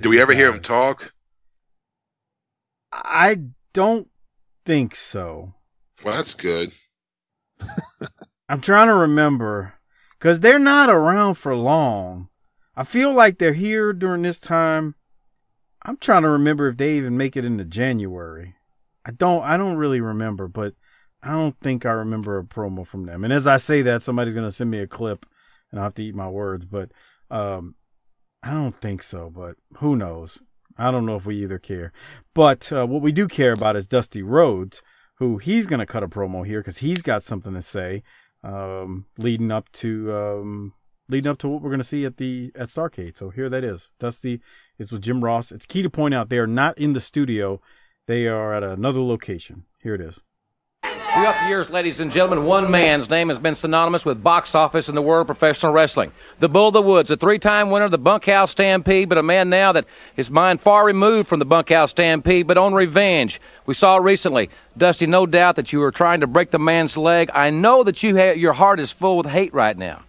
C: Do we ever hear him talk?
A: I don't think so.
C: Well, that's good.
A: I'm trying to remember because they're not around for long. I feel like they're here during this time. I'm trying to remember if they even make it into January. I don't. I don't really remember, but I don't think I remember a promo from them. And as I say that, somebody's gonna send me a clip, and I will have to eat my words. But um, I don't think so. But who knows? I don't know if we either care. But uh, what we do care about is Dusty Rhodes, who he's gonna cut a promo here because he's got something to say um, leading up to um, leading up to what we're going to see at the at Starcade. So here that is. Dusty is with Jim Ross. It's key to point out they are not in the studio; they are at another location. Here it is.
D: Throughout the years, ladies and gentlemen, one man's name has been synonymous with box office in the world of professional wrestling. The Bull of the Woods, a three time winner of the Bunkhouse Stampede, but a man now that his mind far removed from the Bunkhouse Stampede, but on revenge. We saw recently, Dusty, no doubt that you were trying to break the man's leg. I know that you ha- your heart is full with hate right now.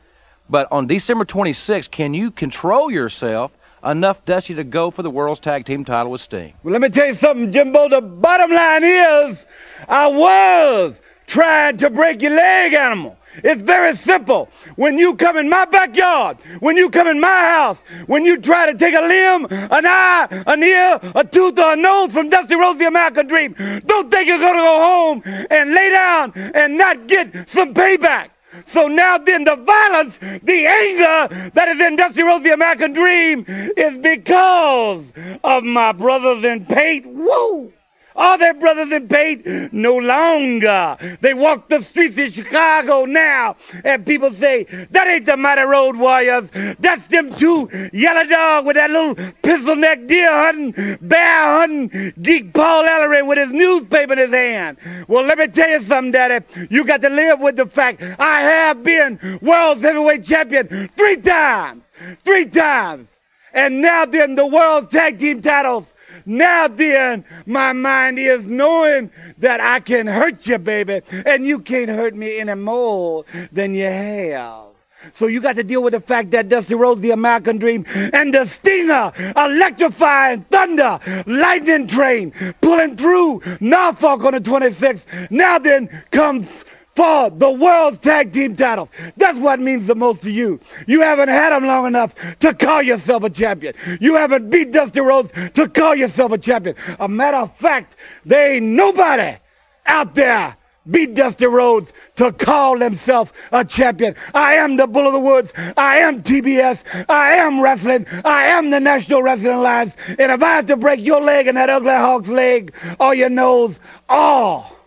D: But on December 26th, can you control yourself enough, Dusty, to go for the World's Tag Team title with Sting?
F: Well, let me tell you something, Jimbo. The bottom line is, I was trying to break your leg, animal. It's very simple. When you come in my backyard, when you come in my house, when you try to take a limb, an eye, an ear, a tooth, or a nose from Dusty Rhodes the American Dream, don't think you're gonna go home and lay down and not get some payback. So now then the violence, the anger that is in Dusty Rhodes the American Dream is because of my brothers in paint. Woo! Are their brothers in paint? No longer. They walk the streets of Chicago now, and people say, that ain't the Mighty Road Warriors. That's them two yellow dog with that little pistol neck deer hunting, bear hunting, geek Paul Ellering with his newspaper in his hand. Well, let me tell you something, Daddy. You got to live with the fact I have been world's heavyweight champion three times. Three times. And now then, the world's tag team titles. Now then, my mind is knowing that I can hurt you, baby, and you can't hurt me any more than you have. So you got to deal with the fact that Dusty Rhodes, the American Dream, and the Stinger, electrifying thunder, lightning train, pulling through Norfolk on the 26th. Now then comes for the world's tag team titles. That's what means the most to you. You haven't had them long enough to call yourself a champion. You haven't beat Dusty Rhodes to call yourself a champion. A matter of fact, there ain't nobody out there beat Dusty Rhodes to call himself a champion. I am the Bull of the Woods. I am TBS. I am wrestling. I am the National Wrestling Alliance. And if I have to break your leg and that ugly hawk's leg or your nose, all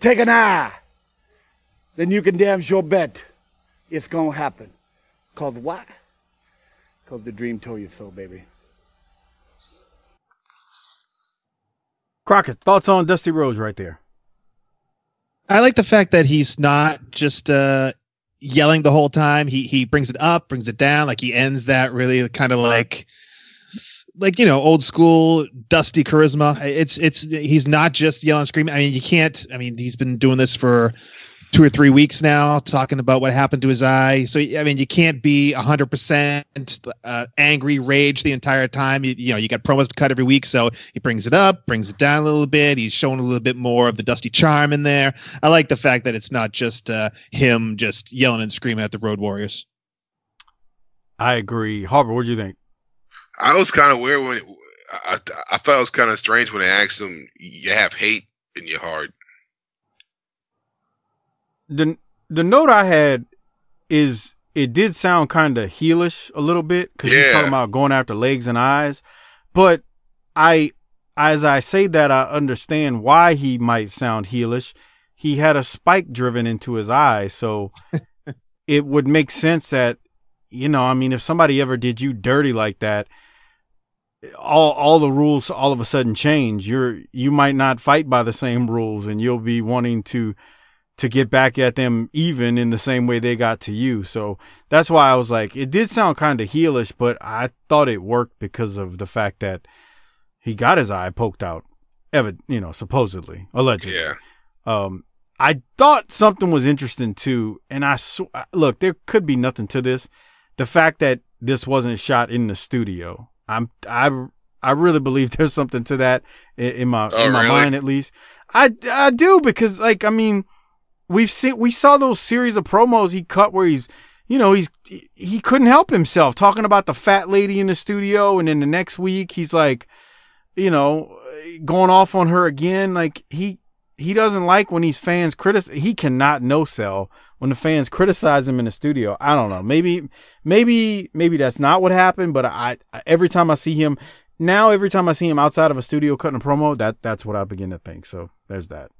F: take an eye then you can damn sure bet it's going to happen. Because why? Because the dream told you so, baby.
A: Crockett, thoughts on Dusty Rhodes right there?
B: I like the fact that he's not just uh, yelling the whole time. He he brings it up, brings it down. Like he ends that really kind of like like you know old school dusty charisma. It's it's he's not just yelling screaming. I mean you can't. I mean he's been doing this for two or three weeks now, talking about what happened to his eye. So I mean you can't be hundred percent uh, angry rage the entire time. You, you know you got promos to cut every week, so he brings it up, brings it down a little bit. He's showing a little bit more of the dusty charm in there. I like the fact that it's not just uh, him just yelling and screaming at the Road Warriors.
A: I agree. Harper, what do you think?
C: I was kind of weird when I, I, I thought it was kind of strange when they asked him, "You have hate in your heart."
A: The the note I had is it did sound kind of heelish a little bit because he's talking about going after legs and eyes, but I as I say that I understand why he might sound heelish. He had a spike driven into his eye, so it would make sense that you know, I mean, if somebody ever did you dirty like that, all all the rules all of a sudden change. You're you might not fight by the same rules, and you'll be wanting to to get back at them even in the same way they got to you. So that's why I was like, it did sound kind of heelish, but I thought it worked because of the fact that he got his eye poked out, ever you know, supposedly, allegedly.
C: Yeah.
A: Um, I thought something was interesting too, and I sw- look, there could be nothing to this. The fact that this wasn't shot in the studio, I'm I I really believe there's something to that in, in my
C: Oh,
A: in my
C: really?
A: mind at least. I I do because like I mean, we've seen we saw those series of promos he cut where he's you know he's he couldn't help himself talking about the fat lady in the studio, and then the next week he's like, you know, going off on her again. Like he he doesn't like when these fans criticize. He cannot no sell when the fans criticize him in the studio. I don't know. Maybe maybe maybe that's not what happened. But I, I every time I see him now, every time I see him outside of a studio cutting a promo, that that's what I begin to think. So there's that.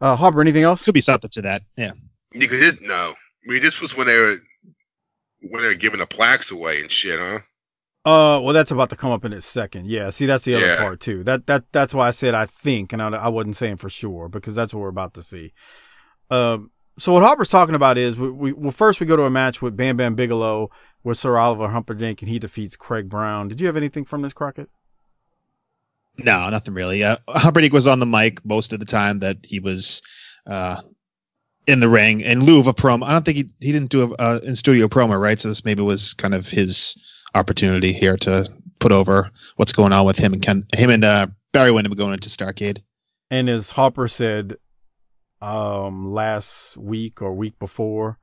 A: Uh, Harper, anything else?
B: Could be something to that. Yeah.
C: Because it, no, I mean this was when they were when they were giving the plaques away and shit, huh?
A: Uh, well, that's about to come up in a second. Yeah, see, that's the other
C: Yeah.
A: part too. That that that's why I said I think, and I, I wasn't saying for sure because that's what we're about to see. Um, so what Harper's talking about is we, we well first we go to a match with Bam Bam Bigelow with Sir Oliver Humperdinck and he defeats Craig Brown. Did you have anything from this Crockett?
B: No, nothing really. Uh, Humperdinck was on the mic most of the time that he was uh, in the ring in lieu of a promo. I don't think he he didn't do a uh, in studio promo, right? So this maybe was kind of his opportunity here to put over what's going on with him and Ken, him and uh, Barry Windham going into Starcade.
A: And as Hopper said, um, last week or week before,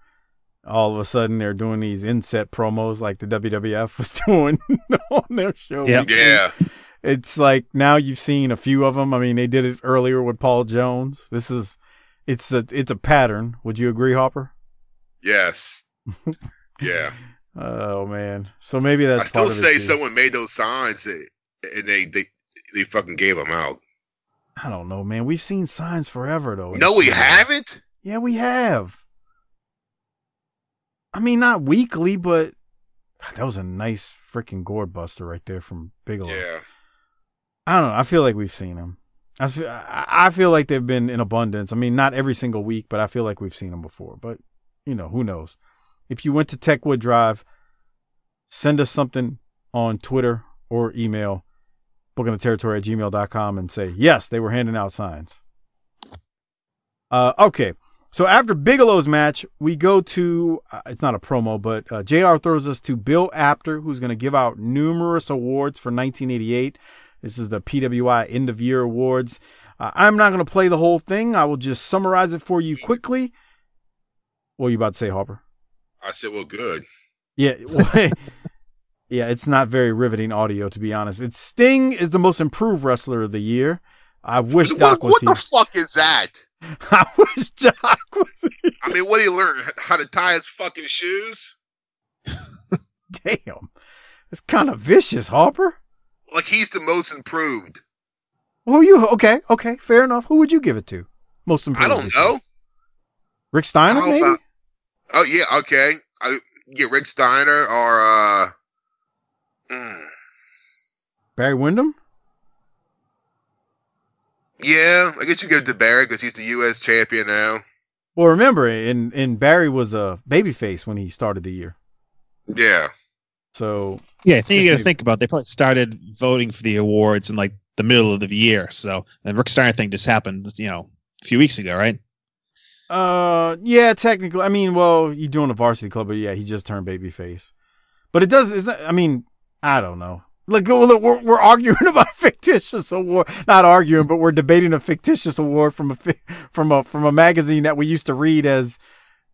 A: all of a sudden they're doing these inset promos like the WWF was doing on their show.
B: Yep.
A: weekly.
C: Yeah.
A: It's like now you've seen a few of them. I mean, they did it earlier with Paul Jones. This is, it's a, it's a pattern. Would you agree, Hopper?
C: Yes. Yeah.
A: Oh man. So maybe that's
C: I still
A: part of it,
C: say someone made those signs and they they they fucking gave them out.
A: I don't know, man. We've seen signs forever though.
C: No, we haven't.
A: Yeah, we have. I mean, not weekly, but God, that was a nice freaking gourd buster right there from Bigelow.
C: Yeah.
A: I don't know. I feel like we've seen them. I feel, I feel like they've been in abundance. I mean, not every single week, but I feel like we've seen them before. But, you know, who knows? If you went to Techwood Drive, send us something on Twitter or email, bookingtheterritory at gmail.com and say, yes, they were handing out signs. Uh, okay. So after Bigelow's match, we go to, uh, it's not a promo, but uh, JR throws us to Bill Apter, who's going to give out numerous awards for 1988. This is the PWI End of Year Awards. Uh, I'm not going to play the whole thing. I will just summarize it for you quickly. What are you about to say, Harper?
C: I said, well, good.
A: Yeah. well, yeah, it's not very riveting audio, to be honest. It's Sting is the most improved wrestler of the year. I wish
C: What,
A: Doc was
C: what
A: here.
C: the fuck is that?
A: I wish Doc was here.
C: I mean, what did he learn? How to tie his fucking shoes?
A: Damn. It's kind of vicious, Harper.
C: Like he's the most improved.
A: Who you? Okay, okay, fair enough. Who would you give it to? Most improved.
C: I
A: don't year?
C: know.
A: Rick Steiner, maybe.
C: Oh yeah, okay. I get Rick Steiner or uh mm,
A: Barry Windham.
C: yeah, I guess you give it to Barry because he's the U.S. champion now.
A: Well, remember, and and Barry was a babyface when he started the year.
C: Yeah,
A: So
B: Yeah, I think you got to think about. They probably started voting for the awards in like the middle of the year. So the Rick Steiner thing just happened, you know, a few weeks ago, right?
A: Uh, yeah, technically, I mean, well, you're doing a varsity club, but yeah, he just turned babyface. But it does, is I mean, I don't know. Look, look, we're, we're arguing about a fictitious award. Not arguing, but we're debating a fictitious award from a fi- from a from a magazine that we used to read as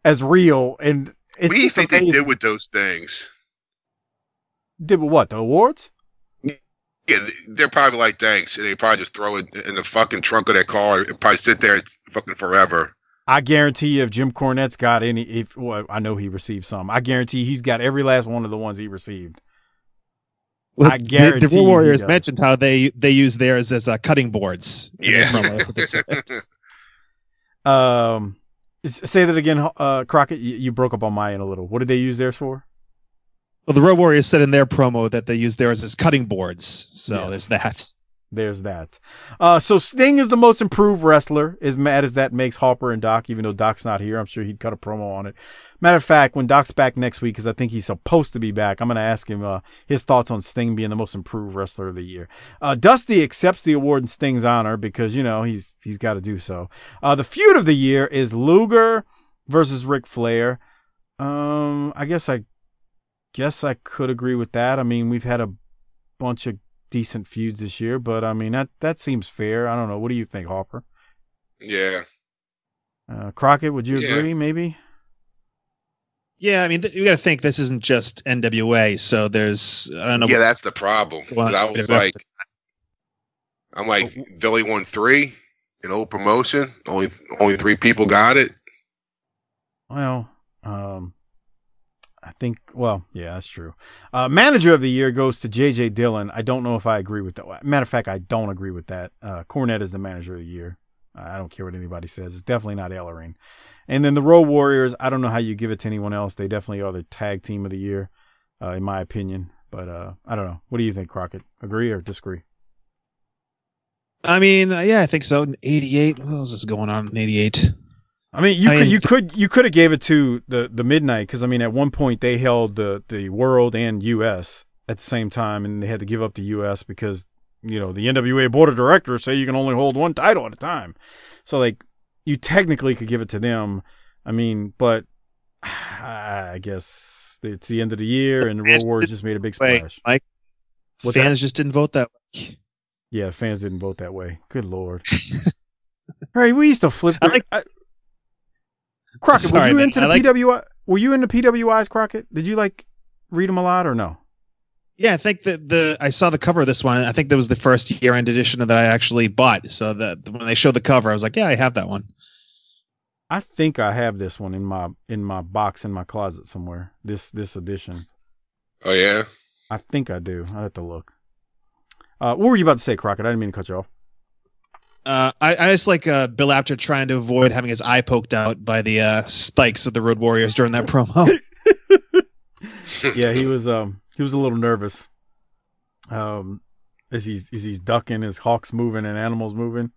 A: as real. And it's
C: what do you
A: just
C: think they did with those things?
A: Did what? The awards?
C: Yeah, they- they're probably like thanks, and they probably just throw it in the fucking trunk of their car and probably sit there fucking forever.
A: I guarantee you, if Jim Cornette's got any, if well, I know he received some. I guarantee he's got every last one of the ones he received. I
B: the-
A: guarantee
B: the, War
A: he
B: Warriors
A: does.
B: mentioned how they they use theirs as uh, cutting boards.
C: Yeah.
B: promo, that's what they said.
A: Um, say that again, uh, Crockett. You, you broke up on my end a little. What did they use theirs for?
B: Well, the Road Warriors said in their promo that they use theirs as cutting boards. So
A: Yes.
B: there's that.
A: There's that. Uh, so Sting is the most improved wrestler. As mad as that makes Harper and Doc, even though Doc's not here, I'm sure he'd cut a promo on it. Matter of fact, when Doc's back next week, because I think he's supposed to be back, I'm going to ask him uh, his thoughts on Sting being the most improved wrestler of the year. Uh, Dusty accepts the award in Sting's honor because you know he's he's got to do so. Uh, the feud of the year is Luger versus Ric Flair. Um, I guess I guess I could agree with that. I mean, we've had a bunch of decent feuds this year, but I mean that that seems fair. I don't know. What do you think, Harper?
C: Yeah.
A: Uh, Crockett, would you
C: Yeah.
A: agree? Maybe.
B: Yeah, I mean, th- you got to think this isn't just NWA. So there's I don't know.
C: Yeah, that's the problem.
B: Well,
C: I was
B: if that's
C: like, I'm like, Billy won three in old promotion. Only only three people got it.
A: Well, um, I think. Well, yeah, that's true. Uh, manager of the year goes to J.J. Dillon. I don't know if I agree with that. Matter of fact, I don't agree with that. Uh, Cornette is the manager of the year. I don't care what anybody says. It's definitely not Ellering. And then the Road Warriors. I don't know how you give it to anyone else. They definitely are the tag team of the year, uh, in my opinion. But uh, I don't know. What do you think, Crockett? Agree or disagree?
B: I mean, yeah, I think so. In '88, what else is going on in '88?
A: I mean, you
B: I
A: could
B: mean,
A: you could you could have gave it to the the midnight because I mean, at one point they held the the world and U.S. at the same time, and they had to give up the U.S. because you know the NWA board of directors say you can only hold one title at a time. So like, you technically could give it to them. I mean, but I guess it's the end of the year, and the Road Warriors just made a big splash.
B: Mike,
A: What's
B: fans just didn't vote that way.
A: Yeah, fans didn't vote that way. Good lord. Right, we used to flip.
B: I like-
A: I- Crockett, were you
B: man.
A: into
B: I
A: the
B: like-
A: PWI? Were you into PWIs, Crockett? Did you like read them a lot or no?
B: Yeah, I think that the I saw the cover of this one. I think that was the first year-end edition that I actually bought. So that when they showed the cover, I was like, yeah, I have that one.
A: I think I have this one in my in my box in my closet somewhere. This this edition.
C: Oh yeah.
A: I think I do. I have to look. Uh, what were you about to say, Crockett? I didn't mean to cut you off.
B: Uh, I, I just like uh, Bill Apter trying to avoid having his eye poked out by the uh, spikes of the Road Warriors during that promo.
A: yeah, he was um he was a little nervous. Um as he's as he's ducking, his hawks moving and animals moving.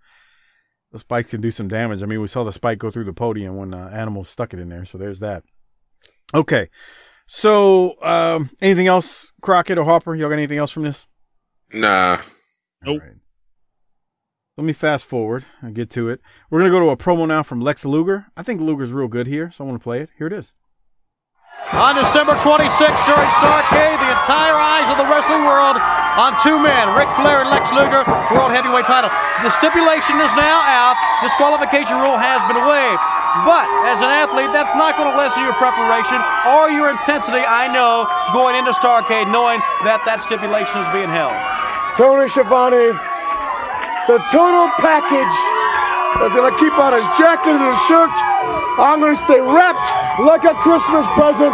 A: The spike can do some damage. I mean, we saw the spike go through the podium when uh, animals stuck it in there, so there's that. Okay. So, um anything else, Crockett or Hopper? Y'all got anything else from this?
C: Nah.
B: Nope.
A: All right. Let me fast forward and get to it. We're gonna go to a promo now from Lex Luger. I think Luger's real good here, so I want to play it. Here it is.
D: On December 26th during Starcade, the entire eyes of the wrestling world on two men, Ric Flair and Lex Luger, World Heavyweight title. The stipulation is now out. Disqualification rule has been waived. But as an athlete, that's not going to lessen your preparation or your intensity, I know, going into Starcade, knowing that that stipulation is being held.
G: Tony Schiavone, the total package. Is gonna keep on his jacket and his shirt. I'm gonna stay wrapped like a Christmas present,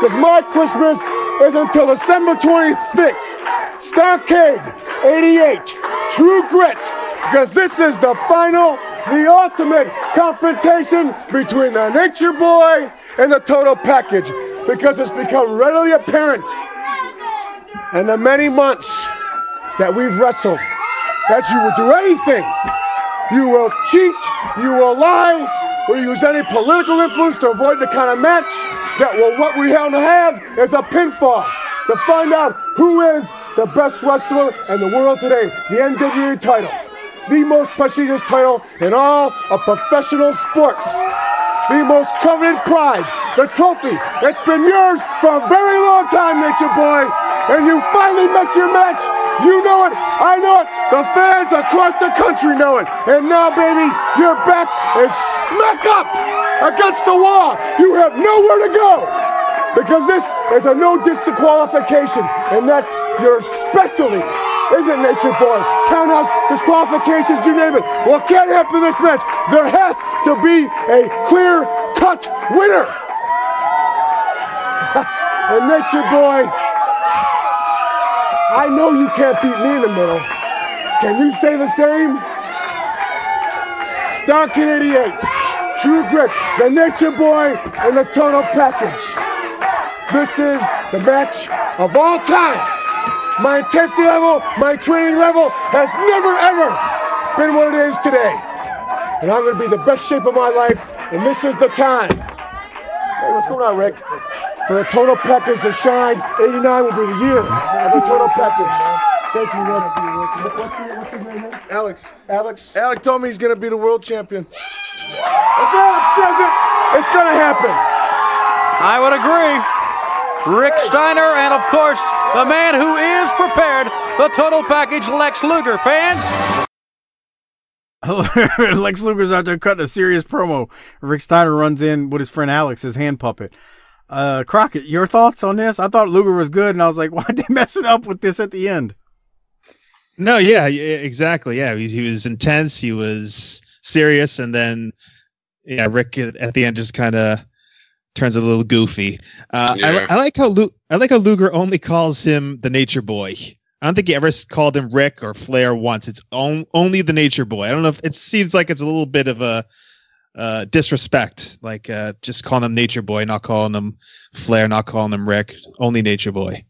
G: because my Christmas is until December 26th. Starcade 88, True Grit, because this is the final, the ultimate confrontation between the Nature Boy and the total package, because it's become readily apparent in the many months that we've wrestled that you will do anything. You will cheat, you will lie, or use any political influence to avoid the kind of match that will what we want to have is a pinfall to find out who is the best wrestler in the world today, the NWA title. The most prestigious title in all of professional sports. The most coveted prize, the trophy. It's been yours for a very long time, Nature Boy. And you finally met your match. You know it. I know it. The fans across the country know it. And now, baby, your back is smack up against the wall. You have nowhere to go. Because this is a no disqualification. And that's your specialty. Isn't it Nature Boy? Countouts, disqualifications, you name it. What can't happen this match? There has to be a clear cut winner. and Nature Boy, I know you can't beat me in the middle. Can you say the same? Starcade 88, True Grit, the Nature Boy, and the Total Package. This is
F: the match of all time. My intensity level, my training level has never ever been what it is today. And I'm to be the best shape of my life, and this is the time. Hey, what's going on, Rick? For the total package to shine, 89 will be the year of a total package. Thank you, Rick. What's, your, what's his name? man? Alex. Alex. Alex told me he's going to be the world champion. If Alex says it, it's going to happen.
D: I would agree. Rick Steiner, and of course, the man who is prepared, the total package, Lex Luger. Fans,
A: Lex Luger's out there cutting a serious promo. Rick Steiner runs in with his friend Alex, his hand puppet. Uh, Crockett, your thoughts on this? I thought Luger was good, and I was like, why'd they mess it up with this at the end?
B: No, yeah, yeah, exactly. Yeah, he, he was intense. He was serious, and then yeah, Rick at at the end just kind of turns a little goofy. Uh, I. I like how Lu- I like how Luger only calls him the Nature Boy. I don't think he ever called him Rick or Flair once. It's on- only the Nature Boy. I don't know if it seems like it's a little bit of a uh, disrespect, like uh, just calling him Nature Boy, not calling him Flair, not calling him Rick. Only Nature Boy.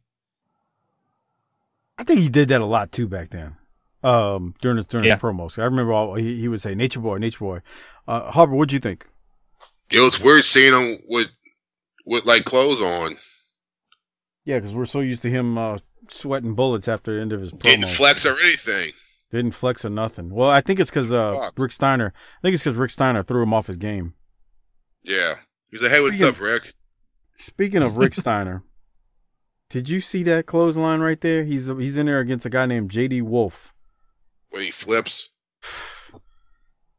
A: I think he did that a lot too back then. Um, during the during
B: Yeah.
A: the promos, I remember all he, he would say "Nature Boy, Nature Boy." Uh, Harper, what'd you think?
C: It was weird seeing him with with like clothes on.
A: Yeah, because we're so used to him uh, sweating bullets after the end of his promo.
C: Didn't flex or anything.
A: Didn't flex or nothing. Well, I think it's because uh,
C: Fuck.
A: Rick Steiner. I think it's because Rick Steiner threw him off his game.
C: Yeah. He's like, hey, what's
A: Speaking-
C: up, Rick?
A: Speaking of Rick Steiner, did you see that clothesline right there? He's he's in there against a guy named J.D. Wolf.
C: When he flips.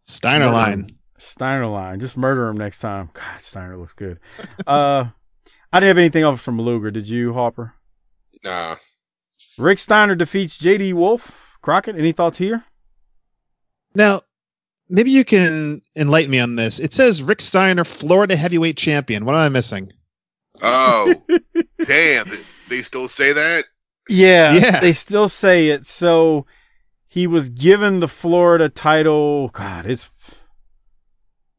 B: Steiner
A: Murder
B: line.
A: him. Steiner line. Just murder him next time. God, Steiner looks good. uh, I didn't have anything else from Luger. Did you, Harper?
C: Nah.
A: Rick Steiner defeats J.D. Wolf. Crockett, any thoughts here?
B: Now, maybe you can enlighten me on this. It says Rick Steiner, Florida heavyweight champion. What am I missing?
C: Oh, damn. They- They still say that?
A: Yeah,
B: Yeah.
A: They still say it. So he was given the Florida title. God, it's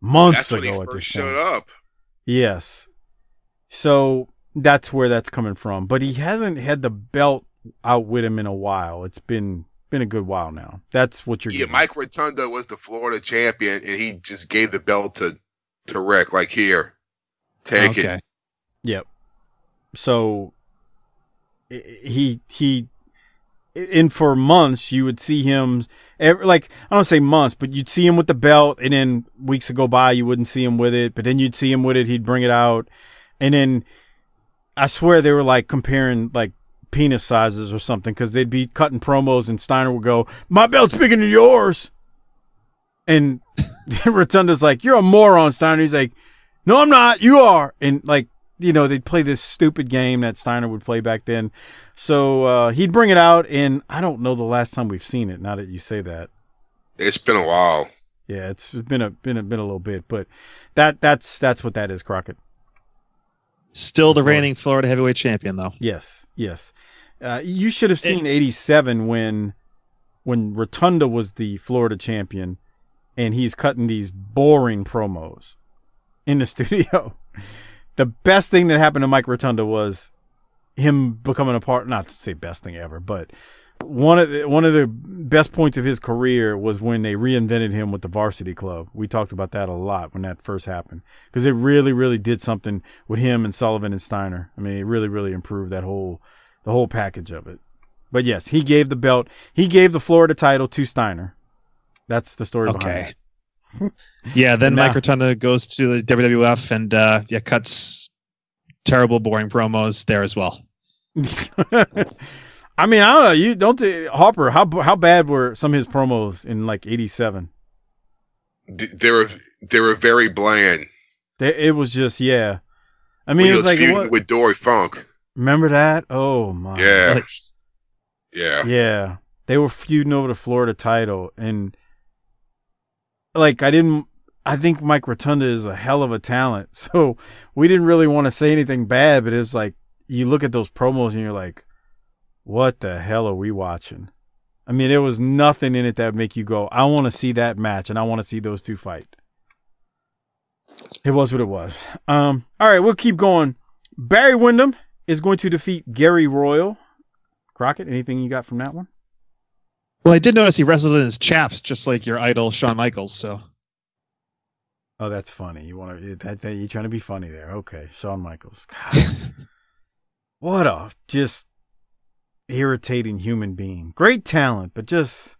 A: months
C: That's when he
A: ago at
C: first
A: this
C: showed
A: point.
C: up.
A: Yes. So that's where that's coming from. But he hasn't had the belt out with him in a while. It's been been a good while now. That's what you're
C: Yeah,
A: getting.
C: Mike Rotunda was the Florida champion, and he just gave the belt to to Rick. Like, here, take
B: okay.
C: it.
A: Yep. So he he and for months you would see him every, like I don't say months, but you'd see him with the belt, and then weeks would go by you wouldn't see him with it, but then you'd see him with it, he'd bring it out, and then I swear they were like comparing like penis sizes or something because they'd be cutting promos and Steiner would go, "My belt's bigger than yours," and Rotunda's like, "You're a moron, Steiner." He's like, "No, I'm not. You are," and like you know they'd play this stupid game that Steiner would play back then. So uh, he'd bring it out, and I don't know the last time we've seen it. Now that you say that,
C: It's been a while.
A: yeah, it's been a been a been a little bit, but that that's that's what that is, Crockett.
B: Still the reigning Florida heavyweight champion, though.
A: Yes, yes. Uh, you should have seen '87 when when Rotunda was the Florida champion, and he's cutting these boring promos in the studio. the best thing that happened to Mike Rotunda was him becoming a part. Not to say best thing ever, but one of the, one of the best points of his career was when they reinvented him with the Varsity Club. We talked about that a lot when that first happened because it really, really did something with him and Sullivan and Steiner. I mean, it really, really improved that whole the whole package of it. But yes, he gave the belt. He gave the Florida title to Steiner. That's the story behind
B: Okay. yeah, then
A: And
B: Mike Rotunda goes to the WWF and uh, yeah, cuts terrible, boring promos there as well.
A: it. I mean, I don't know. You don't t- Harper. How how bad were some of his promos in like '87?
C: They were they were very bland.
A: It was just yeah. I mean,
C: he
A: it was like what,
C: with Dory Funk.
A: remember that? Oh my.
C: Yeah,
B: Like,
C: yeah.
A: Yeah. They were feuding over the Florida title and like I didn't I think Mike Rotunda is a hell of a talent. So we didn't really want to say anything bad, but it was like you look at those promos and you're like, what the hell are we watching? I mean, there was nothing in it that would make you go, I want to see that match and I want to see those two fight. It was what it was. Um, all right, we'll keep going. Barry Windham is going to defeat Gary Royal. Crockett, anything you got from that one?
B: Well, I did notice he wrestled in his chaps, just like your idol Shawn Michaels. So
A: Oh, that's funny. You want to that, that you're trying to be funny there. Okay, Shawn Michaels. God. what a just irritating human being. Great talent, but just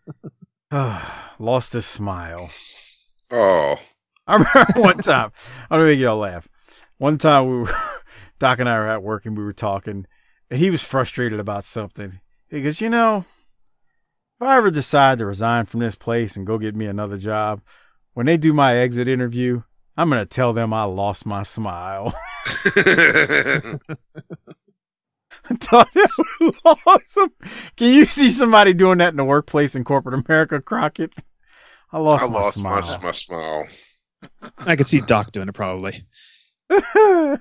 A: ah, lost his smile.
C: Oh,
A: I remember one time. I'm gonna make y'all laugh. One time we were Doc and I were at work and we were talking, and he was frustrated about something. He goes, "You know, if I ever decide to resign from this place and go get me another job, when they do my exit interview, I'm gonna tell them I lost my smile." I thought it was awesome. Can you see somebody doing that in the workplace in corporate America, Crockett? I lost,
C: I
A: my
C: lost
A: smile.
C: my, my smile.
B: I could see Doc doing it probably.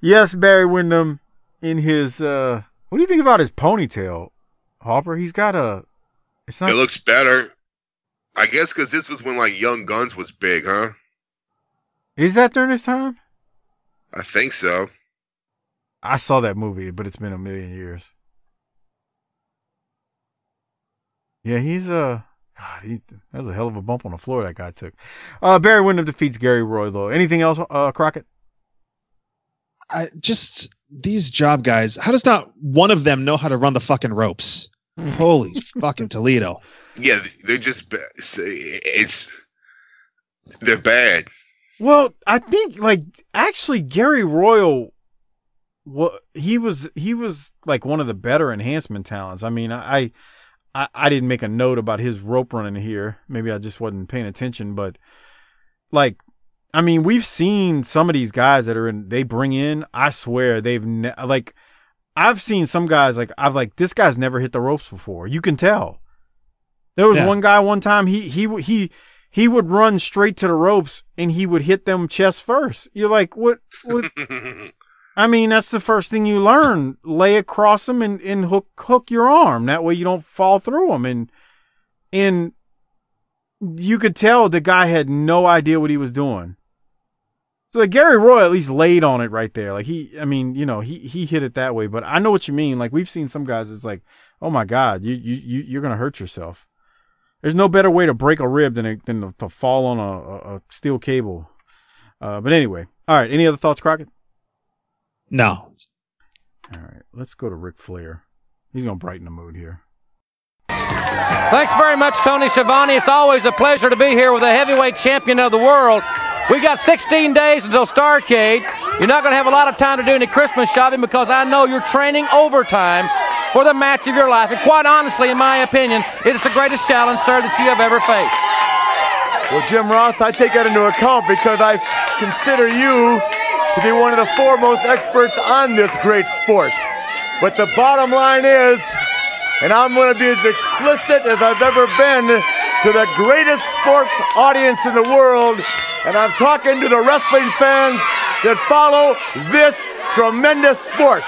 A: yes, Barry Windham in his uh what do you think about his ponytail, Hopper? He's got a it's not
C: It looks better. I guess because this was when like Young Guns was big, huh?
A: is that during his time?
C: I think so.
A: I saw that movie, but it's been a million years. Yeah, he's a. God, he, that was a hell of a bump on the floor that guy took. Uh, Barry Windham defeats Gary Roy, though. Anything else, uh, Crockett?
B: I just these job guys. How does not one of them know how to run the fucking ropes? Holy fucking Toledo!
C: Yeah, they're just ba- it's they're bad.
A: Well, I think like actually Gary Royal, what he was he was like one of the better enhancement talents. I mean, I, I I didn't make a note about his rope running here. Maybe I just wasn't paying attention, but like. I mean, we've seen some of these guys that are in. They bring in. I swear, they've ne- like. I've seen some guys like I've like this guy's never hit the ropes before. You can tell. There was
B: Yeah.
A: one guy one time he he he he would run straight to the ropes and he would hit them chest first. You're like, what? What? I mean, that's the first thing you learn. Lay across them and, and hook hook your arm. That way you don't fall through them. And and you could tell the guy had no idea what he was doing. So like Gary Roy at least laid on it right there. Like he, I mean, you know, he he hit it that way. But I know what you mean. Like we've seen some guys. It's like, oh my god, you you you you're gonna hurt yourself. There's no better way to break a rib than a, than to, to fall on a, a, a steel cable. Uh, but anyway, all right. Any other thoughts, Crockett?
B: No,
A: All right, let's go to Ric Flair. He's gonna brighten the mood here.
D: Thanks very much, Tony Schiavone. It's always a pleasure to be here with a heavyweight champion of the world. We got 16 days until Starcade. You're not going to have a lot of time to do any Christmas shopping because I know you're training overtime for the match of your life. And quite honestly, in my opinion, it is the greatest challenge, sir, that you have ever faced.
H: Well, Jim Ross, I take that into account because I consider you to be one of the foremost experts on this great sport. But the bottom line is, and I'm going to be as explicit as I've ever been to the greatest sports audience in the world, and I'm talking to the wrestling fans that follow this tremendous sport.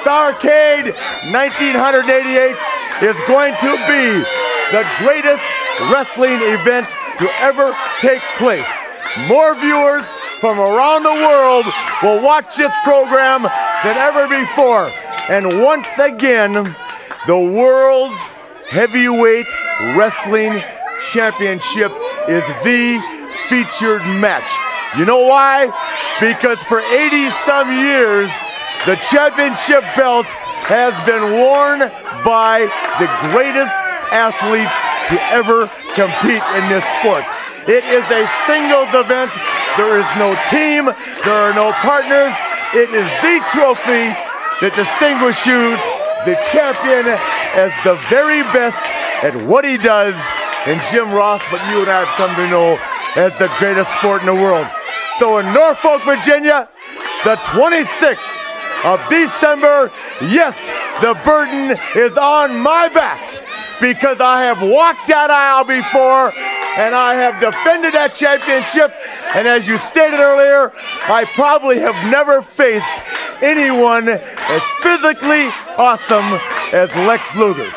H: Starcade 1988 is going to be the greatest wrestling event to ever take place. More viewers from around the world will watch this program than ever before. And once again, the world's heavyweight wrestling championship is the featured match. You know why? Because for 80 some years, the championship belt has been worn by the greatest athletes to ever compete in this sport. It is a singles event. There is no team. There are no partners. It is the trophy that distinguishes the champion, as the very best at what he does. And Jim Ross, but you and I have come to know as the greatest sport in the world. So in Norfolk, Virginia, the 26th of December, yes, the burden is on my back because I have walked that aisle before and I have defended that championship. And as you stated earlier, I probably have never faced anyone as physically awesome as Lex Luger.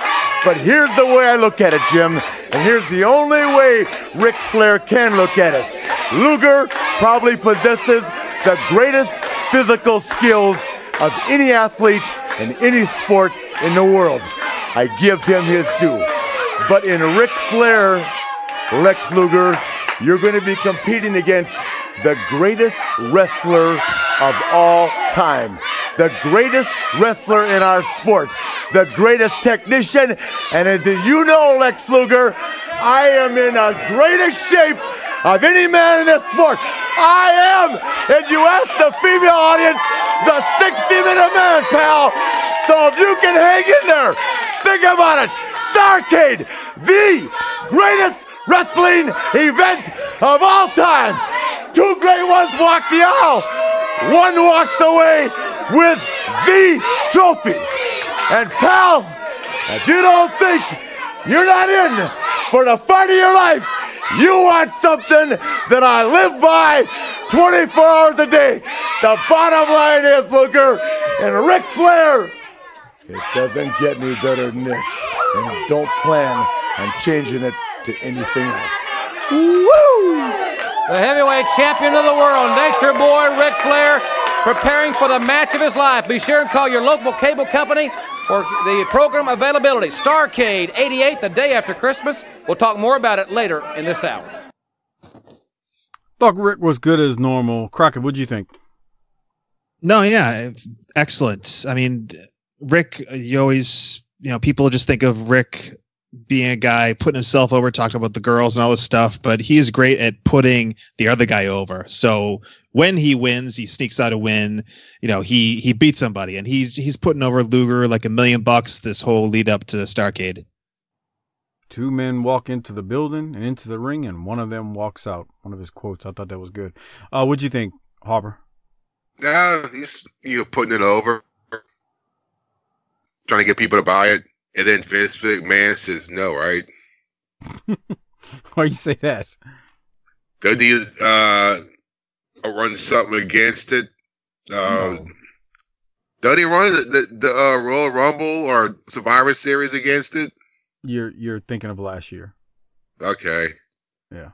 H: But here's the way I look at it, Jim, and here's the only way Ric Flair can look at it. Luger probably possesses the greatest physical skills of any athlete in any sport in the world. I give him his due. But in Ric Flair, Lex Luger, you're going to be competing against the greatest wrestler of all time, the greatest wrestler in our sport, the greatest technician. And as you know, Lex Luger, I am in the greatest shape of any man in this sport. I am, and you ask the female audience, the 60 minute man, pal. So if you can hang in there, think about it. Starcade, the greatest wrestling event of all time. Two great ones walk the aisle. One walks away with the trophy. And pal, if you don't think you're not in for the fight of your life, you want something that I live by 24 hours a day. The bottom line is, Luger and Ric Flair, it doesn't get any better than this. And don't plan on changing it to anything else. Woo!
D: The heavyweight champion of the world, Nature Boy Ric Flair, preparing for the match of his life. Be sure and call your local cable company for the program availability. Starcade 88, the day after Christmas. We'll talk more about it later in this hour.
A: Thought Ric was good as normal. Crockett, what'd you think?
B: No, yeah, excellent. I mean, Ric, you always, you know, people just think of Ric being a guy putting himself over, talking about the girls and all this stuff, but he's great at putting the other guy over. So when he wins, he sneaks out a win. You know, he he beats somebody, and he's he's putting over Luger like a million bucks this whole lead up to Starcade.
A: Two men walk into the building and into the ring, and one of them walks out. One of his quotes. I thought that was good. Uh, what'd you think, Harper?
C: Yeah, he's you know putting it over, trying to get people to buy it, and then Vince McMahon says no, right?
A: Why you say that?
C: Does he uh run something against it? Um, Does he run the the, the uh, Royal Rumble or Survivor Series against it?
A: You're you're thinking of last year.
C: Okay.
A: Yeah.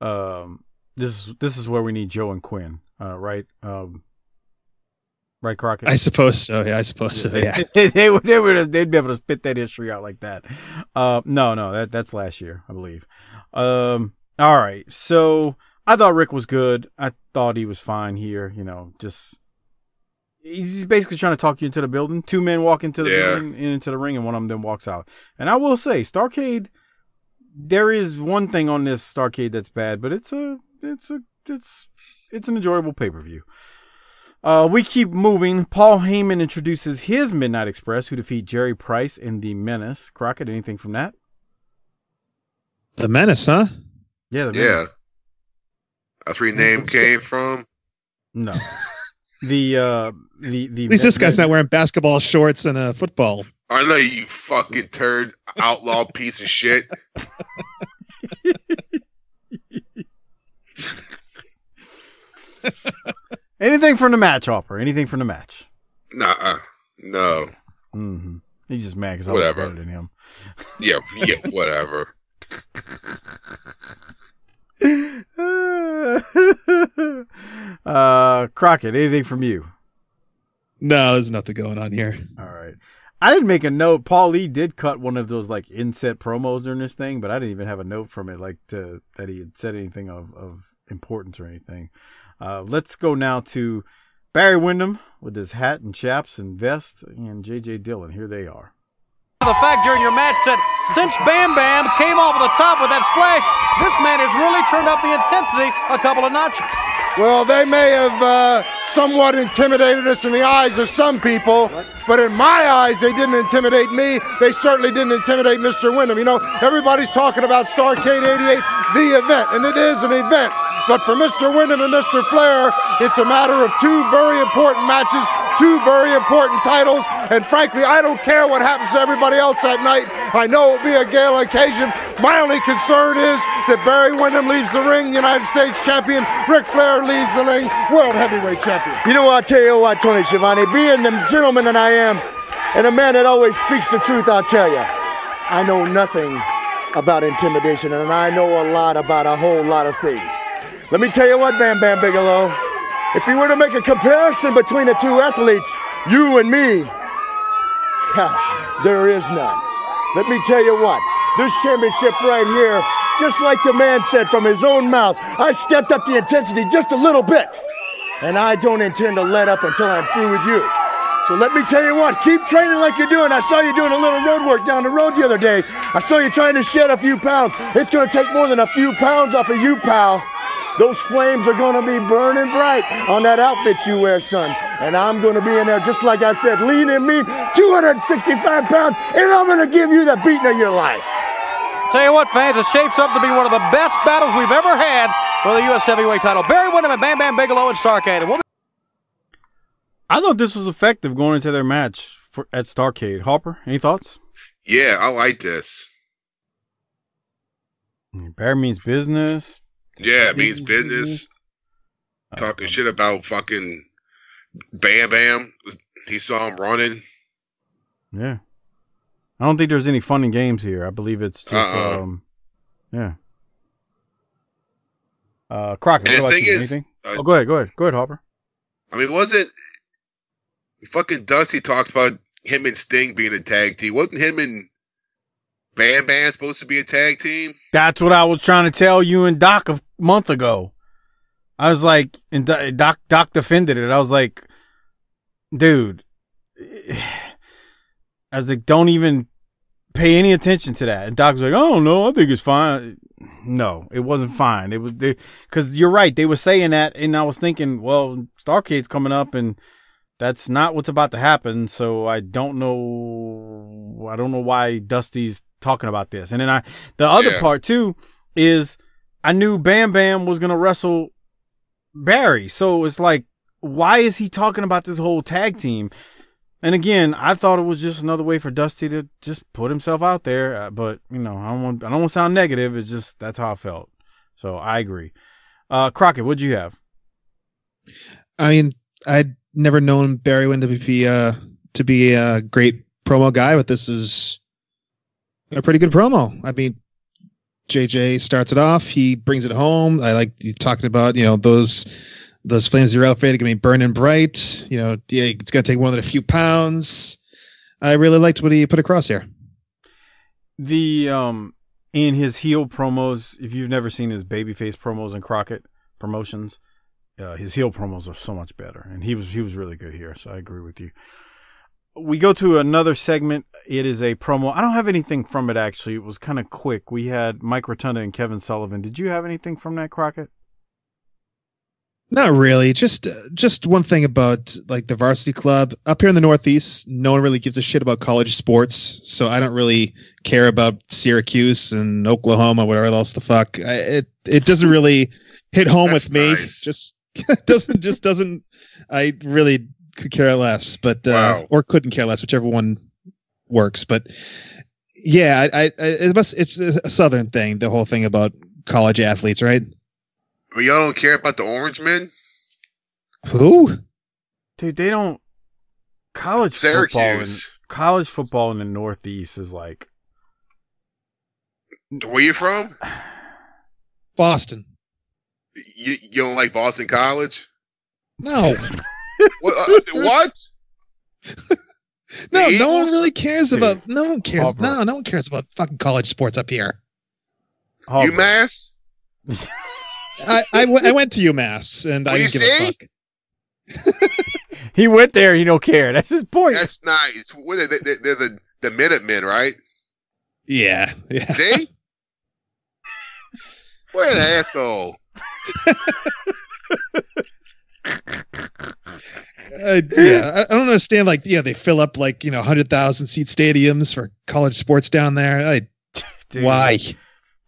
A: Um. This is this is where we need Joe and Quinn. Uh. Right. Um. Right, Crockett.
B: I suppose so. Yeah, I suppose so. Yeah.
A: they, they would they would they'd be able to spit that history out like that. Uh, no, no, that that's last year, I believe. Um, all right. So I thought Ric was good. I thought he was fine here. You know, just he's basically trying to talk you into the building. Two men walk into the
C: Yeah.
A: building into the ring, and one of them then walks out. And I will say, Starcade. There is one thing on this Starcade that's bad, but it's a it's a it's it's an enjoyable pay per view. Uh, we keep moving. Paul Heyman introduces his Midnight Express, who defeat Jerry Price in the Menace. Crockett, anything from that?
B: The Menace, huh?
A: Yeah, the
C: Yeah.
A: Menace.
C: That's where your name came from.
A: No. the uh the the
B: At least this guy's not wearing basketball shorts and a football.
C: I know you fucking turd, outlaw piece of shit.
A: anything from the match, Hopper. Anything from the match.
C: Nah, uh, no.
A: Mm-hmm. He's just mad because I was
C: Whatever.
A: better than him.
C: Yeah, yeah, whatever.
A: uh, Crockett, anything from you?
B: No, there's nothing going on here.
A: All right. I didn't make a note. Paul Lee did cut one of those like inset promos during this thing, but I didn't even have a note from it like to, that he had said anything of, of importance or anything. Uh, let's go now to Barry Windham with his hat and chaps and vest and JJ Dillon. Here they are.
D: The fact during your match that since Bam Bam came off the top with that splash, this man has really turned up the intensity a couple of notches.
F: Well, they may have uh, somewhat intimidated us in the eyes of some people, but in my eyes, they didn't intimidate me. They certainly didn't intimidate Mr. Windham. You know, everybody's talking about Starcade 88, the event, and it is an event. But for Mr. Windham and Mr. Flair, it's a matter of two very important matches, two very important titles, and frankly, I don't care what happens to everybody else that night. I know it'll be a gala occasion. My only concern is that Barry Windham leaves the ring, United States champion. Ric Flair leaves the ring, world heavyweight champion.
H: You know what, I tell you what, Tony Schiavone, being the gentleman that I am, and a man that always speaks the truth, I'll tell you, I know nothing about intimidation, and I know a lot about a whole lot of things. Let me tell you what, Bam Bam Bigelow, if you were to make a comparison between the two athletes, you and me, there is none. Let me tell you what, this championship right here, just like the man said from his own mouth, I stepped up the intensity just a little bit. And I don't intend to let up until I'm through with you. So let me tell you what, keep training like you're doing. I saw you doing a little road work down the road the other day. I saw you trying to shed a few pounds. It's going to take more than a few pounds off of you, pal. Those flames are going to be burning bright on that outfit you wear, son. And I'm going to be in there, just like I said, lean and mean, 265 pounds, and I'm going to give you the beating of your life.
D: Tell you what, fans, it shapes up to be one of the best battles we've ever had for the U.S. heavyweight title. Barry Windham and Bam Bam Bigelow and Starcade. And we'll be-
A: I thought this was effective going into their match for, at Starcade. Harper, any thoughts?
C: Yeah, I like this.
A: Bear means business.
C: Yeah, it means business. Talking uh, shit about fucking Bam Bam. He saw him running.
A: Yeah. I don't think there's any fun and games here. I believe it's just
C: Uh-uh.
A: um yeah. Uh Crockett,
C: And the
A: what about
C: thing
A: you?
C: is,
A: Anything?
C: uh,
A: oh go ahead, go ahead. Go ahead, Harper.
C: I mean, wasn't fucking Dusty talks about him and Sting being a tag team? Wasn't him and Bam Bam supposed to be a tag team?
A: That's what I was trying to tell you and Doc a month ago. I was like, and Doc Doc defended it. I was like, dude, I was like, don't even pay any attention to that. And Doc was like, I don't know. I think it's fine. No, it wasn't fine. It was because you're right. They were saying that, and I was thinking, well, Starcade's coming up, and that's not what's about to happen. So I don't know. I don't know why Dusty's talking about this. And then I, the other
C: Yeah.
A: part too, is I knew Bam Bam was gonna wrestle Barry. So it's like, why is he talking about this whole tag team? And again, I thought it was just another way for Dusty to just put himself out there. Uh, but you know, I don't want I don't want to sound negative. It's just that's how I felt. So I agree. Uh, Crockett, what'd you have?
B: I mean, I'd never known Barry Windham to be uh to be a great promo guy, but this is a pretty good promo. I mean, JJ starts it off, he brings it home. I like talking about you know those those flames of your outfit are gonna be burning bright. You know, it's gonna take more than a few pounds. I really liked what he put across here.
A: the um in his heel promos if you've never seen his babyface promos and crockett promotions uh, his heel promos are so much better. And he was he was really good here so i agree with you. We go to another segment. It is a promo. I don't have anything from it actually. It was kind of quick. We had mike rotunda and kevin sullivan. Did you have anything from that crockett
B: Not really. Just just one thing about like the varsity club up here in the Northeast. No one really gives a shit about college sports, so I don't really care about Syracuse and Oklahoma, whatever else the fuck. I, it it doesn't really hit home
C: That's
B: with me.
C: nice.
B: Just doesn't just doesn't. I really could care less, but uh,
C: Wow.
B: or couldn't care less, whichever one works. But yeah, I, I it must it's a southern thing. The whole thing about college athletes, right?
C: But y'all don't care about the Orange Men?
B: Who?
A: dude they don't college football in,
C: Syracuse.
A: college football in the northeast is like
C: Where you from?
B: Boston.
C: You you don't like Boston College?
B: No.
C: What? Uh, what?
B: No,
C: The
B: no one really cares
A: Dude.
B: about. No one cares.
A: Harper.
B: No, no one cares about fucking college sports up here.
A: Harper.
C: UMass?
B: I, I, w- I went to UMass and I didn't
C: you
B: give a fuck.
A: he went there he don't care that's his point
C: That's nice. What are they, they, they're the the Minutemen, right?
B: Yeah, yeah.
C: See? what an asshole.
B: Uh, yeah, I, I don't understand. Like, yeah, they fill up like you know hundred thousand seat stadiums for college sports down there. I,
A: Dude,
B: why?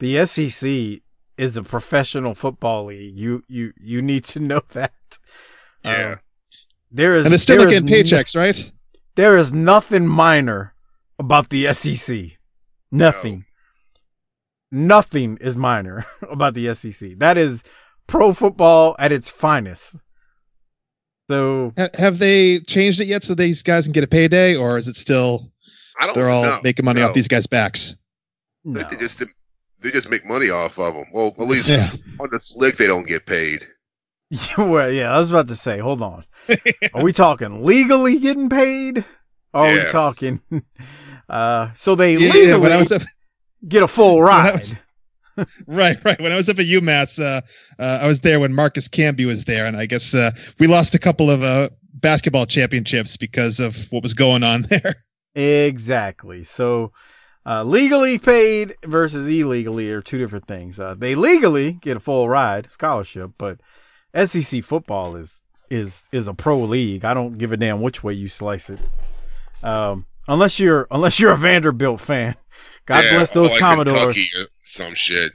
A: The SEC is a professional football league. You you you need to know that.
C: Yeah.
A: Uh, there is
B: And they're still
A: there
B: not
A: is
B: getting
A: no-
B: paychecks, right?
A: there is nothing minor about the SEC. Nothing. Nothing is minor about the SEC. That is pro football at its finest. So
B: Ha- have they changed it yet so these guys can get a payday, or is it still
C: I don't
B: they're all
C: know.
B: making money
C: No.
B: off these guys' backs?
A: no.
C: They just they just make money off of them. Well, at least
B: Yeah.
C: on the slick they don't get paid.
A: well, yeah, I was about to say, hold on. Are we talking legally getting paid? Or are we talking? Uh, so they
B: Yeah,
A: legally
B: yeah, when I was up,
A: get a full ride.
B: was- right, right. When I was up at UMass, uh, uh, I was there when Marcus Camby was there, and I guess uh, we lost a couple of uh, basketball championships because of what was going on there.
A: Exactly. So, uh, legally paid versus illegally are two different things. Uh, they legally get a full ride scholarship, but SEC football is is is a pro league. I don't give a damn which way you slice it. Um, unless you're unless you're a Vanderbilt fan. God
C: Yeah,
A: bless those
C: like
A: Commodores.
C: Or some shit.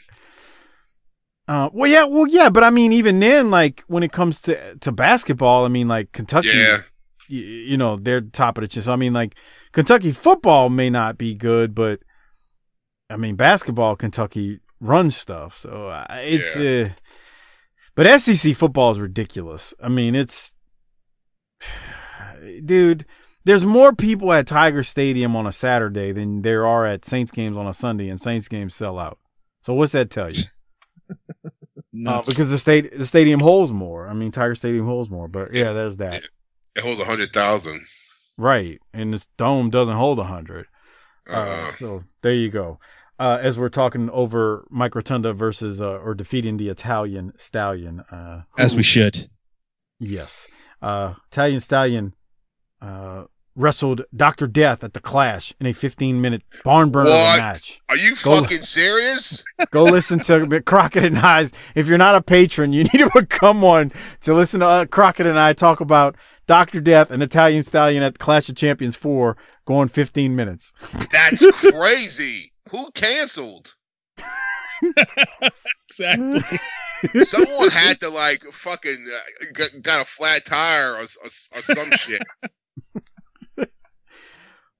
A: Uh, well, yeah, well, yeah, but I mean, even then, like when it comes to to basketball, I mean, like Kentucky,
C: Yeah.
A: You, you know, they're top of the chest. I mean, like Kentucky football may not be good, but I mean, basketball, Kentucky runs stuff, so uh, it's. Uh, but SEC football is ridiculous. I mean, it's, dude. There's more people at Tiger Stadium on a Saturday than there are at Saints games on a Sunday, and Saints games sell out. So what's that tell you? Uh, because the state the stadium holds more. I mean, Tiger Stadium holds more, but yeah, there's that.
C: It holds a hundred thousand.
A: Right, and this dome doesn't hold a hundred. Uh,
C: Uh,
A: so there you go. Uh, as we're talking over Mike Rotunda versus uh, or defeating the Italian Stallion, uh,
B: As we should.
A: Yes, uh, Italian Stallion uh, wrestled Doctor Death at the Clash in a 15 minute barn burner of a match.
C: Are you
A: Go-
C: fucking serious?
A: Go listen to Crockett and I's. If you're not a patron, you need to become one to listen to uh, Crockett and I talk about Doctor Death and Italian Stallion at the Clash of Champions 4 going 15 minutes.
C: That's crazy. Who canceled?
B: Exactly.
C: Someone had to like fucking uh, got, got a flat tire or, or, or some shit.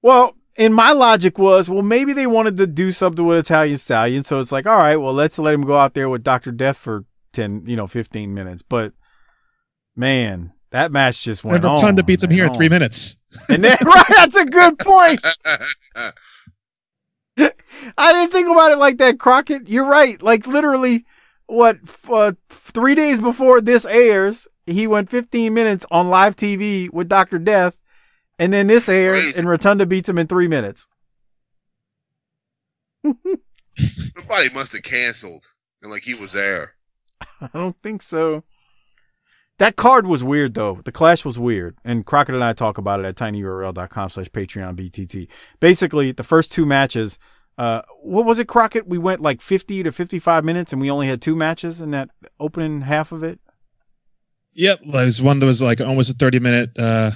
A: Well, and my logic was, well, maybe they wanted to do something with Italian Stallion, so it's like, all right, well, let's let him go out there with Doctor Death for ten, you know, fifteen minutes. But man, that match just went
B: And
A: on.
B: Rotunda beats him here in three minutes.
A: And then, right, that's a good point. I didn't think about it like that, Crockett. You're right. Like literally, what f- uh, three days before this airs, he went 15 minutes on live TV with Doctor Death, and then this airs,
C: Crazy.
A: and Rotunda beats him in three minutes.
C: Somebody must have canceled, and like he was there.
A: I don't think so. That card was weird though. The clash was weird. And Crockett and I talk about it at tinyurl.com slash Patreon BTT. Basically, the first two matches, uh, what was it, Crockett? We went like 50 to 55 minutes and we only had two matches in that opening half of it.
B: Yep, there was one that was like almost a thirty minute uh,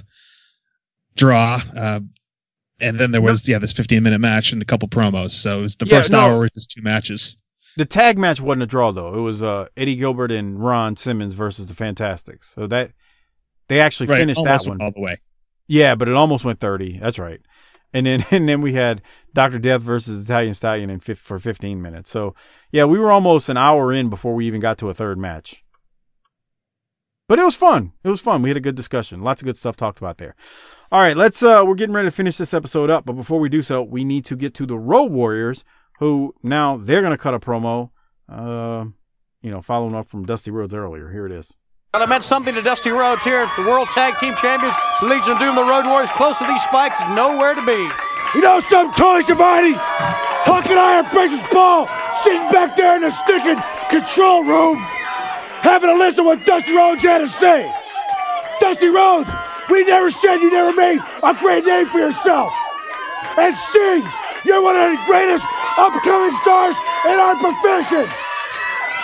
B: draw, uh, and then there was yeah this fifteen minute match and a couple promos. So it was the
A: Yeah,
B: first
A: no.
B: hour was just two matches.
A: The tag match wasn't a draw though. It was uh, Eddie Gilbert and Ron Simmons versus the Fantastics. So that they actually
B: Right,
A: finished that one.
B: all the way.
A: Yeah, but it almost went 30. That's right. And then and then we had Dr. Death versus Italian Stallion in fif- for 15 minutes. So, yeah, we were almost an hour in before we even got to a third match. But it was fun. It was fun. We had a good discussion. Lots of good stuff talked about there. All right, let's uh we're getting ready to finish this episode up, but before we do so, we need to get to the Road Warriors who now they're going to cut a promo uh you know, following up from Dusty Rhodes earlier. Here it is.
D: Well, it meant something to Dusty Rhodes here. The World Tag Team Champions, the Legion of Doom, the Road Warriors, close to these spikes, nowhere to be.
F: You know something, Tony Schiavone? Hawk and I and Precious Paul sitting back there in the stinking control room, having to listen to what Dusty Rhodes had to say. Dusty Rhodes, we never said you never made a great name for yourself. And Sting, you're one of the greatest upcoming stars in our profession.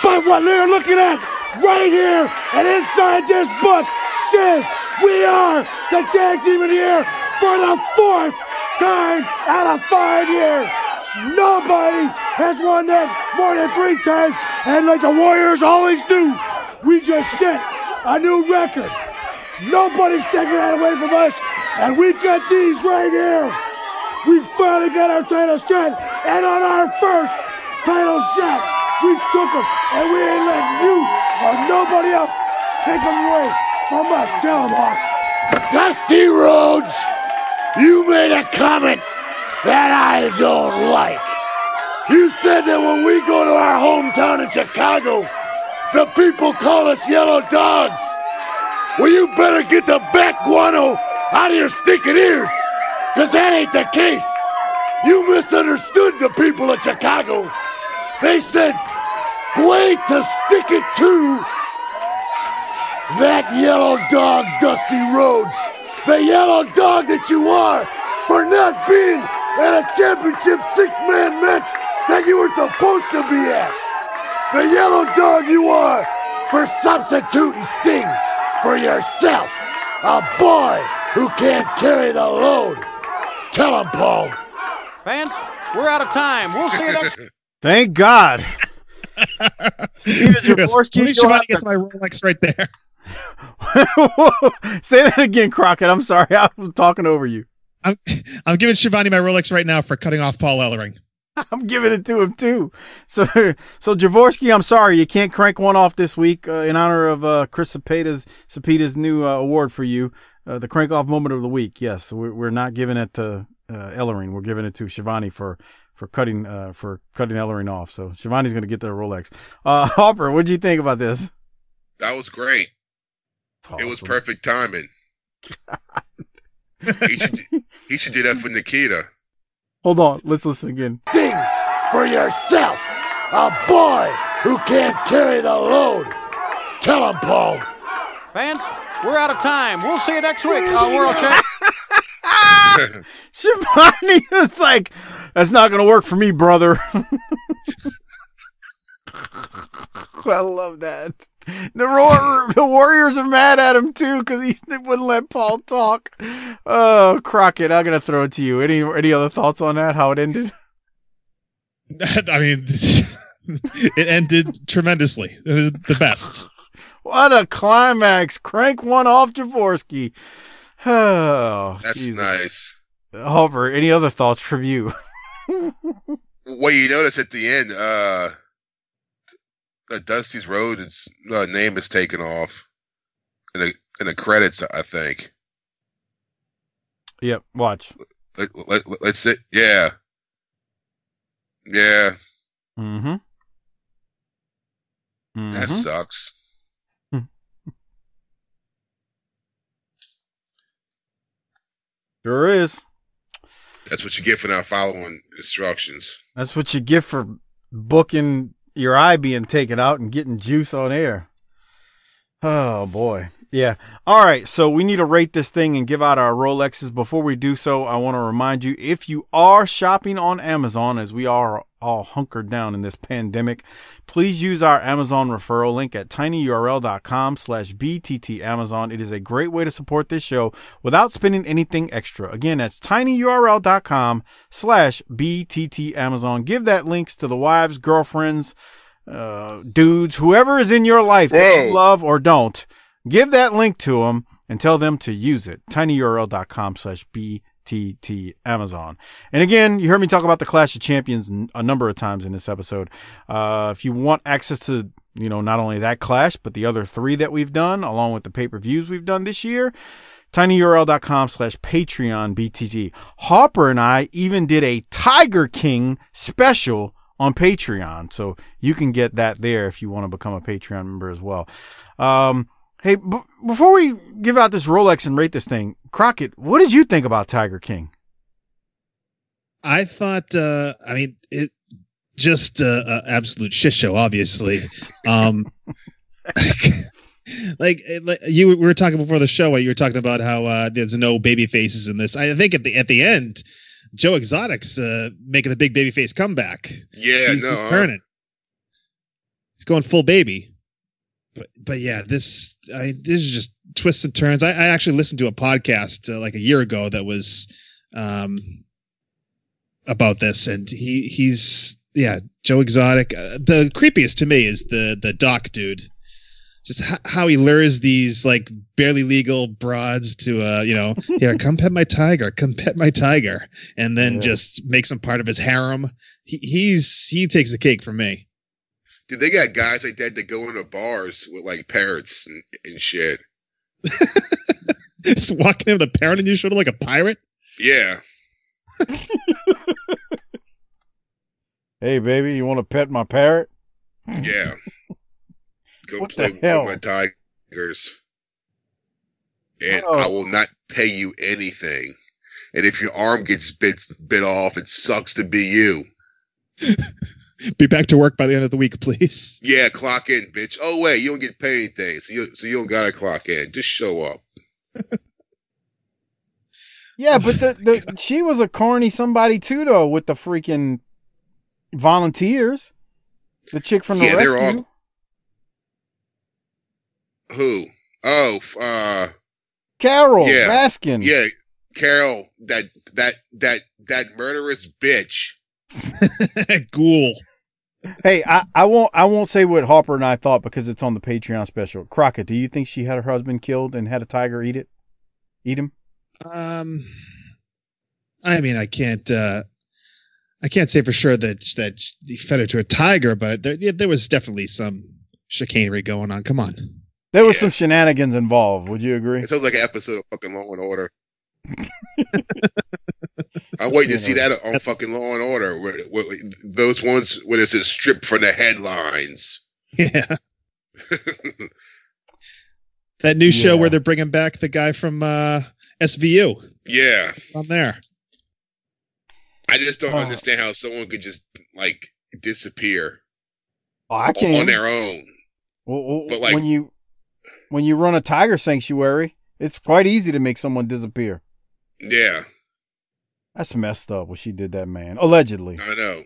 F: But what they're looking at right here and inside this book says we are the tag team of the year for the fourth time out of five years. Nobody has won that more than three times, and like the Warriors always do, we just set a new record. Nobody's taking that away from us, and we've got these right here. We finally got our title shot, and on our first title shot, we took them, and we ain't letting you or nobody else take them away from us. Tell them, Hawk. Dusty Rhodes, you made a comment that I don't like. You said that when we go to our hometown in Chicago,
H: The people call us yellow dogs. Well, you better get the back guano out of your stinking ears, because that ain't the case. You misunderstood the people of Chicago. They said, wait to stick it to that yellow dog, Dusty Rhodes. The yellow dog that you are for not being at a championship six man match that you were supposed to be at. The yellow dog you are for substituting Sting for yourself. A boy who can't carry the load. Tell him, Paul.
D: Fans, we're out of time. We'll see you next.
A: Thank God. Steven
B: Yes,
A: Jaworski,
B: Tony
A: you'll
B: Schiavone
A: have
B: gets my Rolex right there.
A: Say that again, Crockett. I'm sorry. I was talking over you.
B: I'm, I'm giving Schiavone my Rolex right now for cutting off Paul Ellering.
A: I'm giving it to him too. So, so Javorsky, I'm sorry you can't crank one off this week uh, in honor of uh, Chris Cepeda's Cepeda's new uh, award for you, uh, the crank off moment of the week. Yes, we're, we're not giving it to uh, Ellering. We're giving it to Schiavone for for cutting uh, for cutting Ellering off. So Schiavone's going to get the Rolex. Uh, Harper, what do you think about this?
C: That was great. It was perfect timing. he, should, he should do that for Nikita.
A: Hold on, let's listen again.
H: Sting for yourself. A boy who can't carry the load. Tell him, Paul.
D: Fans, we're out of time. We'll see you next week on World Champ.
A: Schiavone was like, "That's not going to work for me, brother." I love that. The roar, the Warriors are mad at him too because he wouldn't let Paul talk. Oh, Crockett, I'm gonna throw it to you. Any any other thoughts on that? How it ended?
B: I mean, it ended tremendously. It was the best.
A: What a climax! Crank one off Jaworski. Oh,
C: That's
A: Jesus.
C: nice.
A: Hover, any other thoughts from you?
C: what you notice at the end, uh, uh Dusty's Road is uh, name is taken off in the in the credits. I think.
A: Yep, watch.
C: Let, let, let's sit. Yeah. Yeah,
A: Mm-hmm.
C: that
A: Mhm.
C: sucks.
A: Sure is.
C: That's what you get for not following instructions.
A: That's what you get for booking your eye being taken out and getting juice on air. Oh boy. Yeah. All right. So we need to rate this thing and give out our Rolexes. Before we do so, I want to remind you if you are shopping on Amazon, as we are all hunkered down in this pandemic, please use our Amazon referral link at tinyurl.com slash BTT Amazon. It is a great way to support this show without spending anything extra. Again, that's tinyurl.com slash BTT Amazon. Give that links to the wives, girlfriends, uh, dudes, whoever is in your life that you love or don't. Give that link to them and tell them to use it. tinyurl.com slash BTT Amazon. And again, you heard me talk about the Clash of Champions a number of times in this episode. Uh, if you want access to, you know, not only that Clash, but the other three that we've done, along with the pay-per-views we've done this year, tinyurl.com slash Patreon BTT. Harper and I even did a Tiger King special on Patreon. So you can get that there if you want to become a Patreon member as well. Um, hey, b- before we give out this Rolex and rate this thing, Crockett, what did you think about Tiger King?
B: I thought, uh, I mean, it just uh, uh, absolute shit show, obviously. Um, like, like you we were talking before the show, you were talking about how uh, there's no baby faces in this. I think at the at the end, Joe Exotic's uh, making the big baby face comeback.
C: Yeah,
B: he's,
C: no,
B: he's
C: huh?
B: turning. He's going full baby. But but yeah, this I this is just twists and turns. I, I actually listened to a podcast uh, like a year ago that was um about this, and he he's yeah Joe Exotic. Uh, the creepiest to me is the the doc dude. Just h- how he lures these like barely legal broads to uh you know here come pet my tiger come pet my tiger and then
A: Yeah.
B: just makes them part of his harem. He, he's he takes the cake for me.
C: Dude, they got guys like that that go into bars with like parrots and, and shit.
B: Just walking in with a parrot on your shoulder like a pirate.
C: Yeah.
A: Hey, baby, you want to pet my parrot?
C: Yeah. go
A: What
C: play
A: the hell?
C: with my Tigers, and
A: Oh.
C: I will not pay you anything. And if your arm gets bit bit off, it sucks to be you.
B: Be back to work by the end of the week, please.
C: Yeah, clock in, bitch. Oh wait, you don't get paid anything, so you so you don't gotta clock in. Just show up.
A: Yeah, but the, the she was a corny somebody too, though, with the freaking volunteers. The chick from the
C: Yeah,
A: rescue.
C: all- Who? Oh, uh,
A: Carole
C: Yeah.
A: Baskin.
C: yeah, Carole, that that that that murderous bitch.
B: Ghoul.
A: Hey, I, I won't I won't say what Harper and I thought because it's on the Patreon special. Crockett, do you think she had her husband killed and had a tiger eat it? Eat him?
B: Um, I mean, I can't. uh I can't say for sure that that he fed it to a tiger, but there, yeah, there was definitely some chicanery going on. Come on.
A: There was
C: Yeah.
A: some shenanigans involved. Would you agree?
C: It sounds like an episode of fucking Law and Order. I'm waiting to see that on fucking Law and Order. Where, where, those ones where it says stripped from the headlines.
B: Yeah. That new show
A: Yeah.
B: where they're bringing back the guy from uh SVU
C: yeah,
B: on there.
C: I just don't
A: Oh.
C: understand how someone could just like disappear
A: Oh, I can on
C: their own.
A: Well, well,
C: But, like-
A: when you when you run a tiger sanctuary, it's quite easy to make someone disappear.
C: Yeah,
A: That's messed up what she did that man. Allegedly.
C: I know.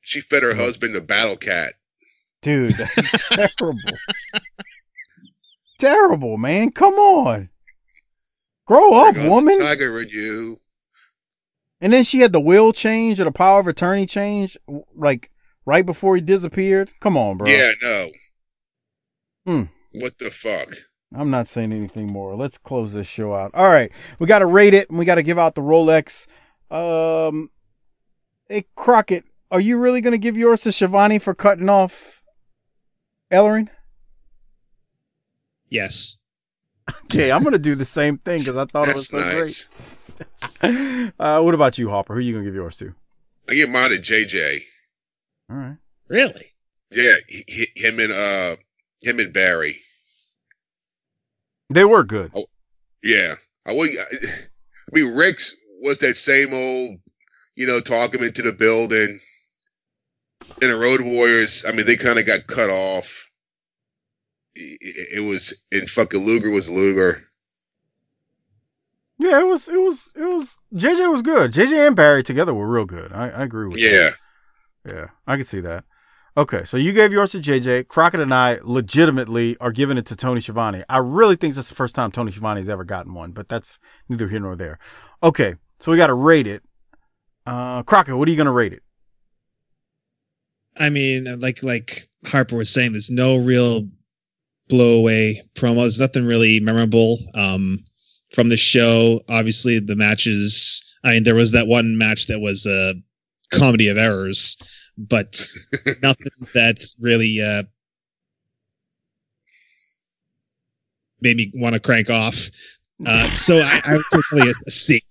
C: She fed her husband a battle cat.
A: Dude, that's terrible. terrible, man. Come on. Grow up,
C: Bring on the
A: woman.
C: Tiger in you.
A: And then she had the will change or the power of attorney change, like right before he disappeared. Come on, bro.
C: Yeah, no.
A: Hmm.
C: What the fuck?
A: I'm not saying anything more. Let's close this show out. All right, we got to rate it, and we got to give out the Rolex. Um, hey Crockett, are you really gonna give yours to Schiavone for cutting off Ellering?
B: Yes.
A: Okay, I'm gonna do the same thing because I thought it was
C: That's
A: so
C: nice.
A: great. Uh, what about you, Hopper? Who are you gonna give yours to?
C: I give mine to JJ.
A: All right.
B: Really?
C: Yeah, he, he- him and uh him and Barry.
A: They were good.
C: Oh, yeah, I would. I mean, Ric's was that same old, you know, talk him into the building. And the Road Warriors, I mean, they kind of got cut off. It, it was, and fucking Luger was Luger.
A: Yeah, it was. It was. It was. JJ was good. JJ and Barry together were real good. I, I agree with you.
C: Yeah,
A: Yeah, I can see that. Okay, so you gave yours to JJ. Crockett and I legitimately are giving it to Tony Schiavone. I really think that's the first time Tony Schiavone has ever gotten one, but that's neither here nor there. Okay, so we got to rate it. Uh, Crockett, what are you going to rate it?
B: I mean, like like Harper was saying, there's no real blowaway promos. Nothing really memorable um, from the show. Obviously, the matches. I mean, there was that one match that was a comedy of errors, but nothing that really uh, made me want to crank off. Uh, so I, I would take probably a, a C.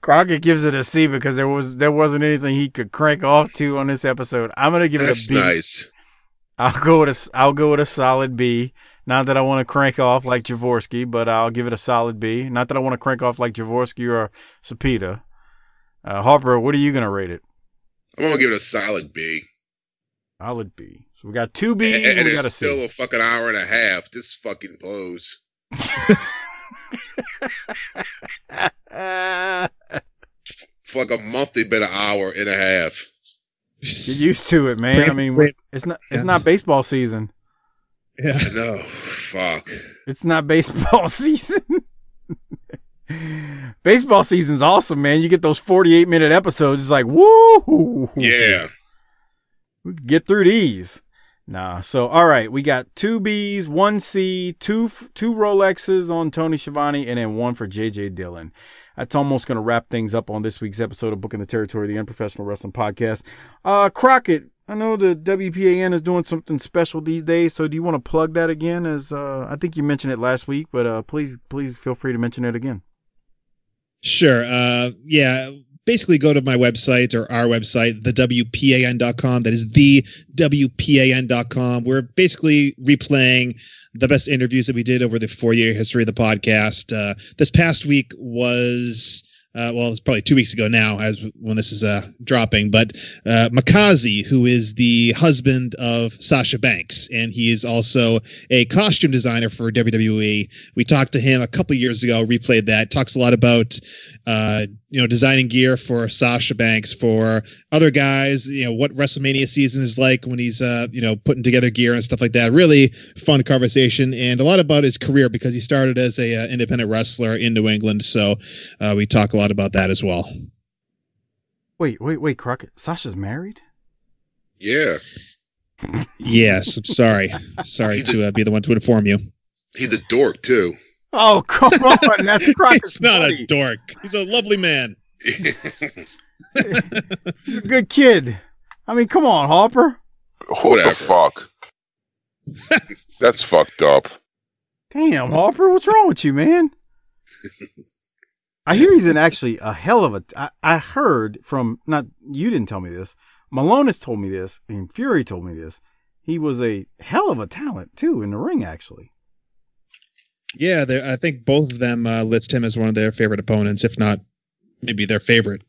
A: Crockett gives it a C because there was there wasn't anything he could crank off to on this episode. I'm gonna give
C: that's
A: it a B.
C: nice.
A: I'll go with a s- I'll go with a solid B. Not that I want to crank off like Javorsky, but I'll give it a solid B. Not that I want to crank off like Javorsky or Sapita. Uh, Harper, what are you gonna rate it?
C: I'm gonna give it a solid B.
A: Solid B. So we got two
C: And,
A: B's and,
C: and
A: we got a
C: it's still a fucking hour and a half. This fucking blows. For like a month, they've been an hour and a half.
A: Get used to it, man. I mean, it's not it's not baseball season.
B: Yeah.
C: No, fuck.
A: It's not baseball season. Baseball season's awesome, man. You get those 48 minute episodes. It's like, woo!
C: Yeah.
A: We can get through these. Nah. So, all right. We got two B's, one C, two two Rolexes on Tony Schiavone, and then one for JJ Dillon. That's almost going to wrap things up on this week's episode of Booking the Territory, the Unprofessional Wrestling Podcast. Uh, Crockett, I know the WPAN is doing something special these days, so do you want to plug that again? As uh, I think you mentioned it last week, but uh, please, please feel free to mention it again.
B: Sure. Uh, yeah. basically go to my website or our website, thewpan.com. That is the WPAN.com. We're basically replaying the best interviews that we did over the four year history of the podcast. Uh, this past week was. Uh, well, it's probably two weeks ago now, as when this is uh, dropping. But uh, Mikaze, who is the husband of Sasha Banks, and he is also a costume designer for WWE. We talked to him a couple years ago, replayed that. Talks a lot about uh, you know designing gear for Sasha Banks, for other guys. You know what WrestleMania season is like when he's uh, you know putting together gear and stuff like that. Really fun conversation, and a lot about his career because he started as a uh, independent wrestler in New England. So uh, we talk a lot about that as well.
A: Wait, wait, wait, Crockett. Sasha's married?
C: Yeah.
B: Yes, I'm sorry, sorry to uh, be the one to inform you.
C: He's a dork too.
A: Oh, come on. That's Crockett's
B: He's not
A: buddy.
B: a dork. He's a lovely man.
A: He's a good kid. I mean, come on, Harper.
C: What the fuck? That's fucked up.
A: Damn, Harper, what's wrong with you, man? I hear he's an actually a hell of a. I, I heard from not you didn't tell me this. Malone has told me this, and Fury told me this. He was a hell of a talent too in the ring, actually.
B: Yeah, I think both of them uh, list him as one of their favorite opponents, if not maybe their favorite.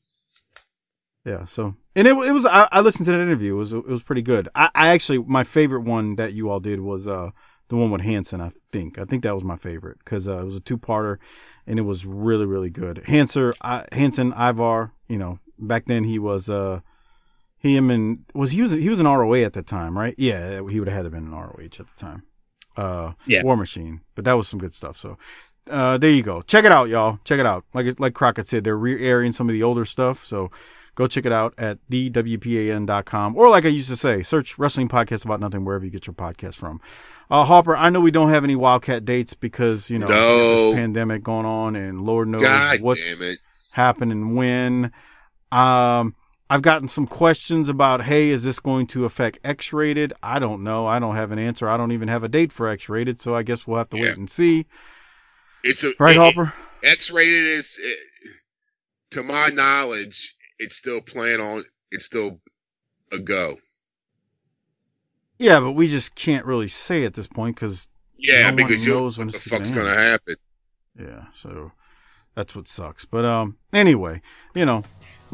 A: Yeah. So, and it, it was. I, I listened to that interview. It was. It was pretty good. I, I actually my favorite one that you all did was uh the one with Hanson. I think. I think that was my favorite because uh, it was a two parter, and it was really really good. Hanser, I, Hanson, Ivar. You know, back then he was uh him and was he was he was an ROA at the time, right? Yeah, he would have had to been an ROH at the time. Uh,
B: Yeah.
A: War Machine, but that was some good stuff. So. Uh, there you go. Check it out, y'all. Check it out. Like like Crockett said, they're re-airing some of the older stuff. So go check it out at thewpan.com or like I used to say, search wrestling podcast about nothing wherever you get your podcast from. Uh, Harper, I know we don't have any Wildcat dates because you know
C: No.
A: this pandemic going on and Lord knows
C: God
A: what's happening when. Um, I've gotten some questions about, hey, is this going to affect X-rated? I don't know. I don't have an answer. I don't even have a date for X-rated, so I guess we'll have to
C: Yeah.
A: wait and see.
C: It's a
A: Right,
C: it-
A: Harper?
C: X-rated is, it, to my knowledge, it's still playing on. It's still a go.
A: Yeah, but we just can't really say at this point because
C: Yeah,
A: no
C: because you
A: knows
C: what the fuck's
A: gonna
C: gonna happen.
A: Yeah, so that's what sucks. But um, anyway, you know,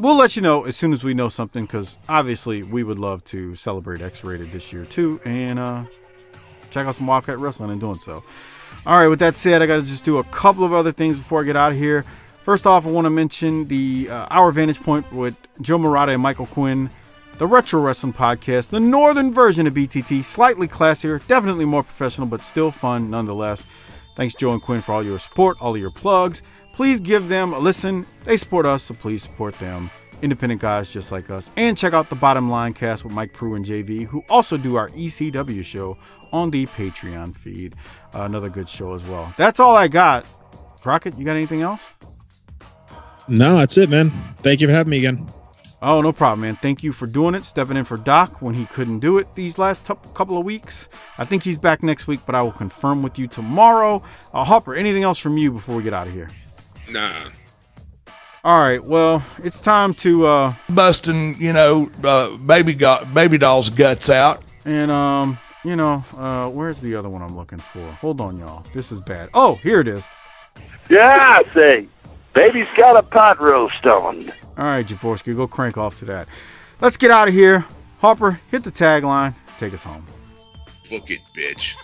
A: we'll let you know as soon as we know something because obviously we would love to celebrate X-rated this year too, and uh, check out some Wildcat Wrestling and doing so. All right, with that said, I got to just do a couple of other things before I get out of here. First off, I want to mention the uh, Our Vantage Point with Joe Murata and Michael Quinn, the Retro Wrestling Podcast, the northern version of BTT, slightly classier, definitely more professional, but still fun nonetheless. Thanks, Joe and Quinn, for all your support, all your plugs. Please give them a listen. They support us, so please support them. Independent guys just like us. And check out the Bottom Line cast with Mike Prue and JV, who also do our ECW show on the Patreon feed. Uh, another good show as well. That's all I got. Crockett, you got anything else?
B: No, that's it, man. Thank you for having me again.
A: Oh, no problem, man. Thank you for doing it, stepping in for Doc when he couldn't do it these last t- couple of weeks. I think he's back next week, but I will confirm with you tomorrow. Uh, Hopper, anything else from you before we get out of here?
C: Nah.
A: All right, well, it's time to uh
I: busting, you know, uh, baby got baby doll's guts out.
A: and um, you know, uh where's the other one I'm looking for? Hold on, y'all. This is bad. Oh, here it is.
J: Yeah, I say. Baby's got a pot roast on.
A: All right, Javorsky, go crank off to that. Let's get out of here. Harper, hit the tagline. Take us home.
C: Book it, bitch.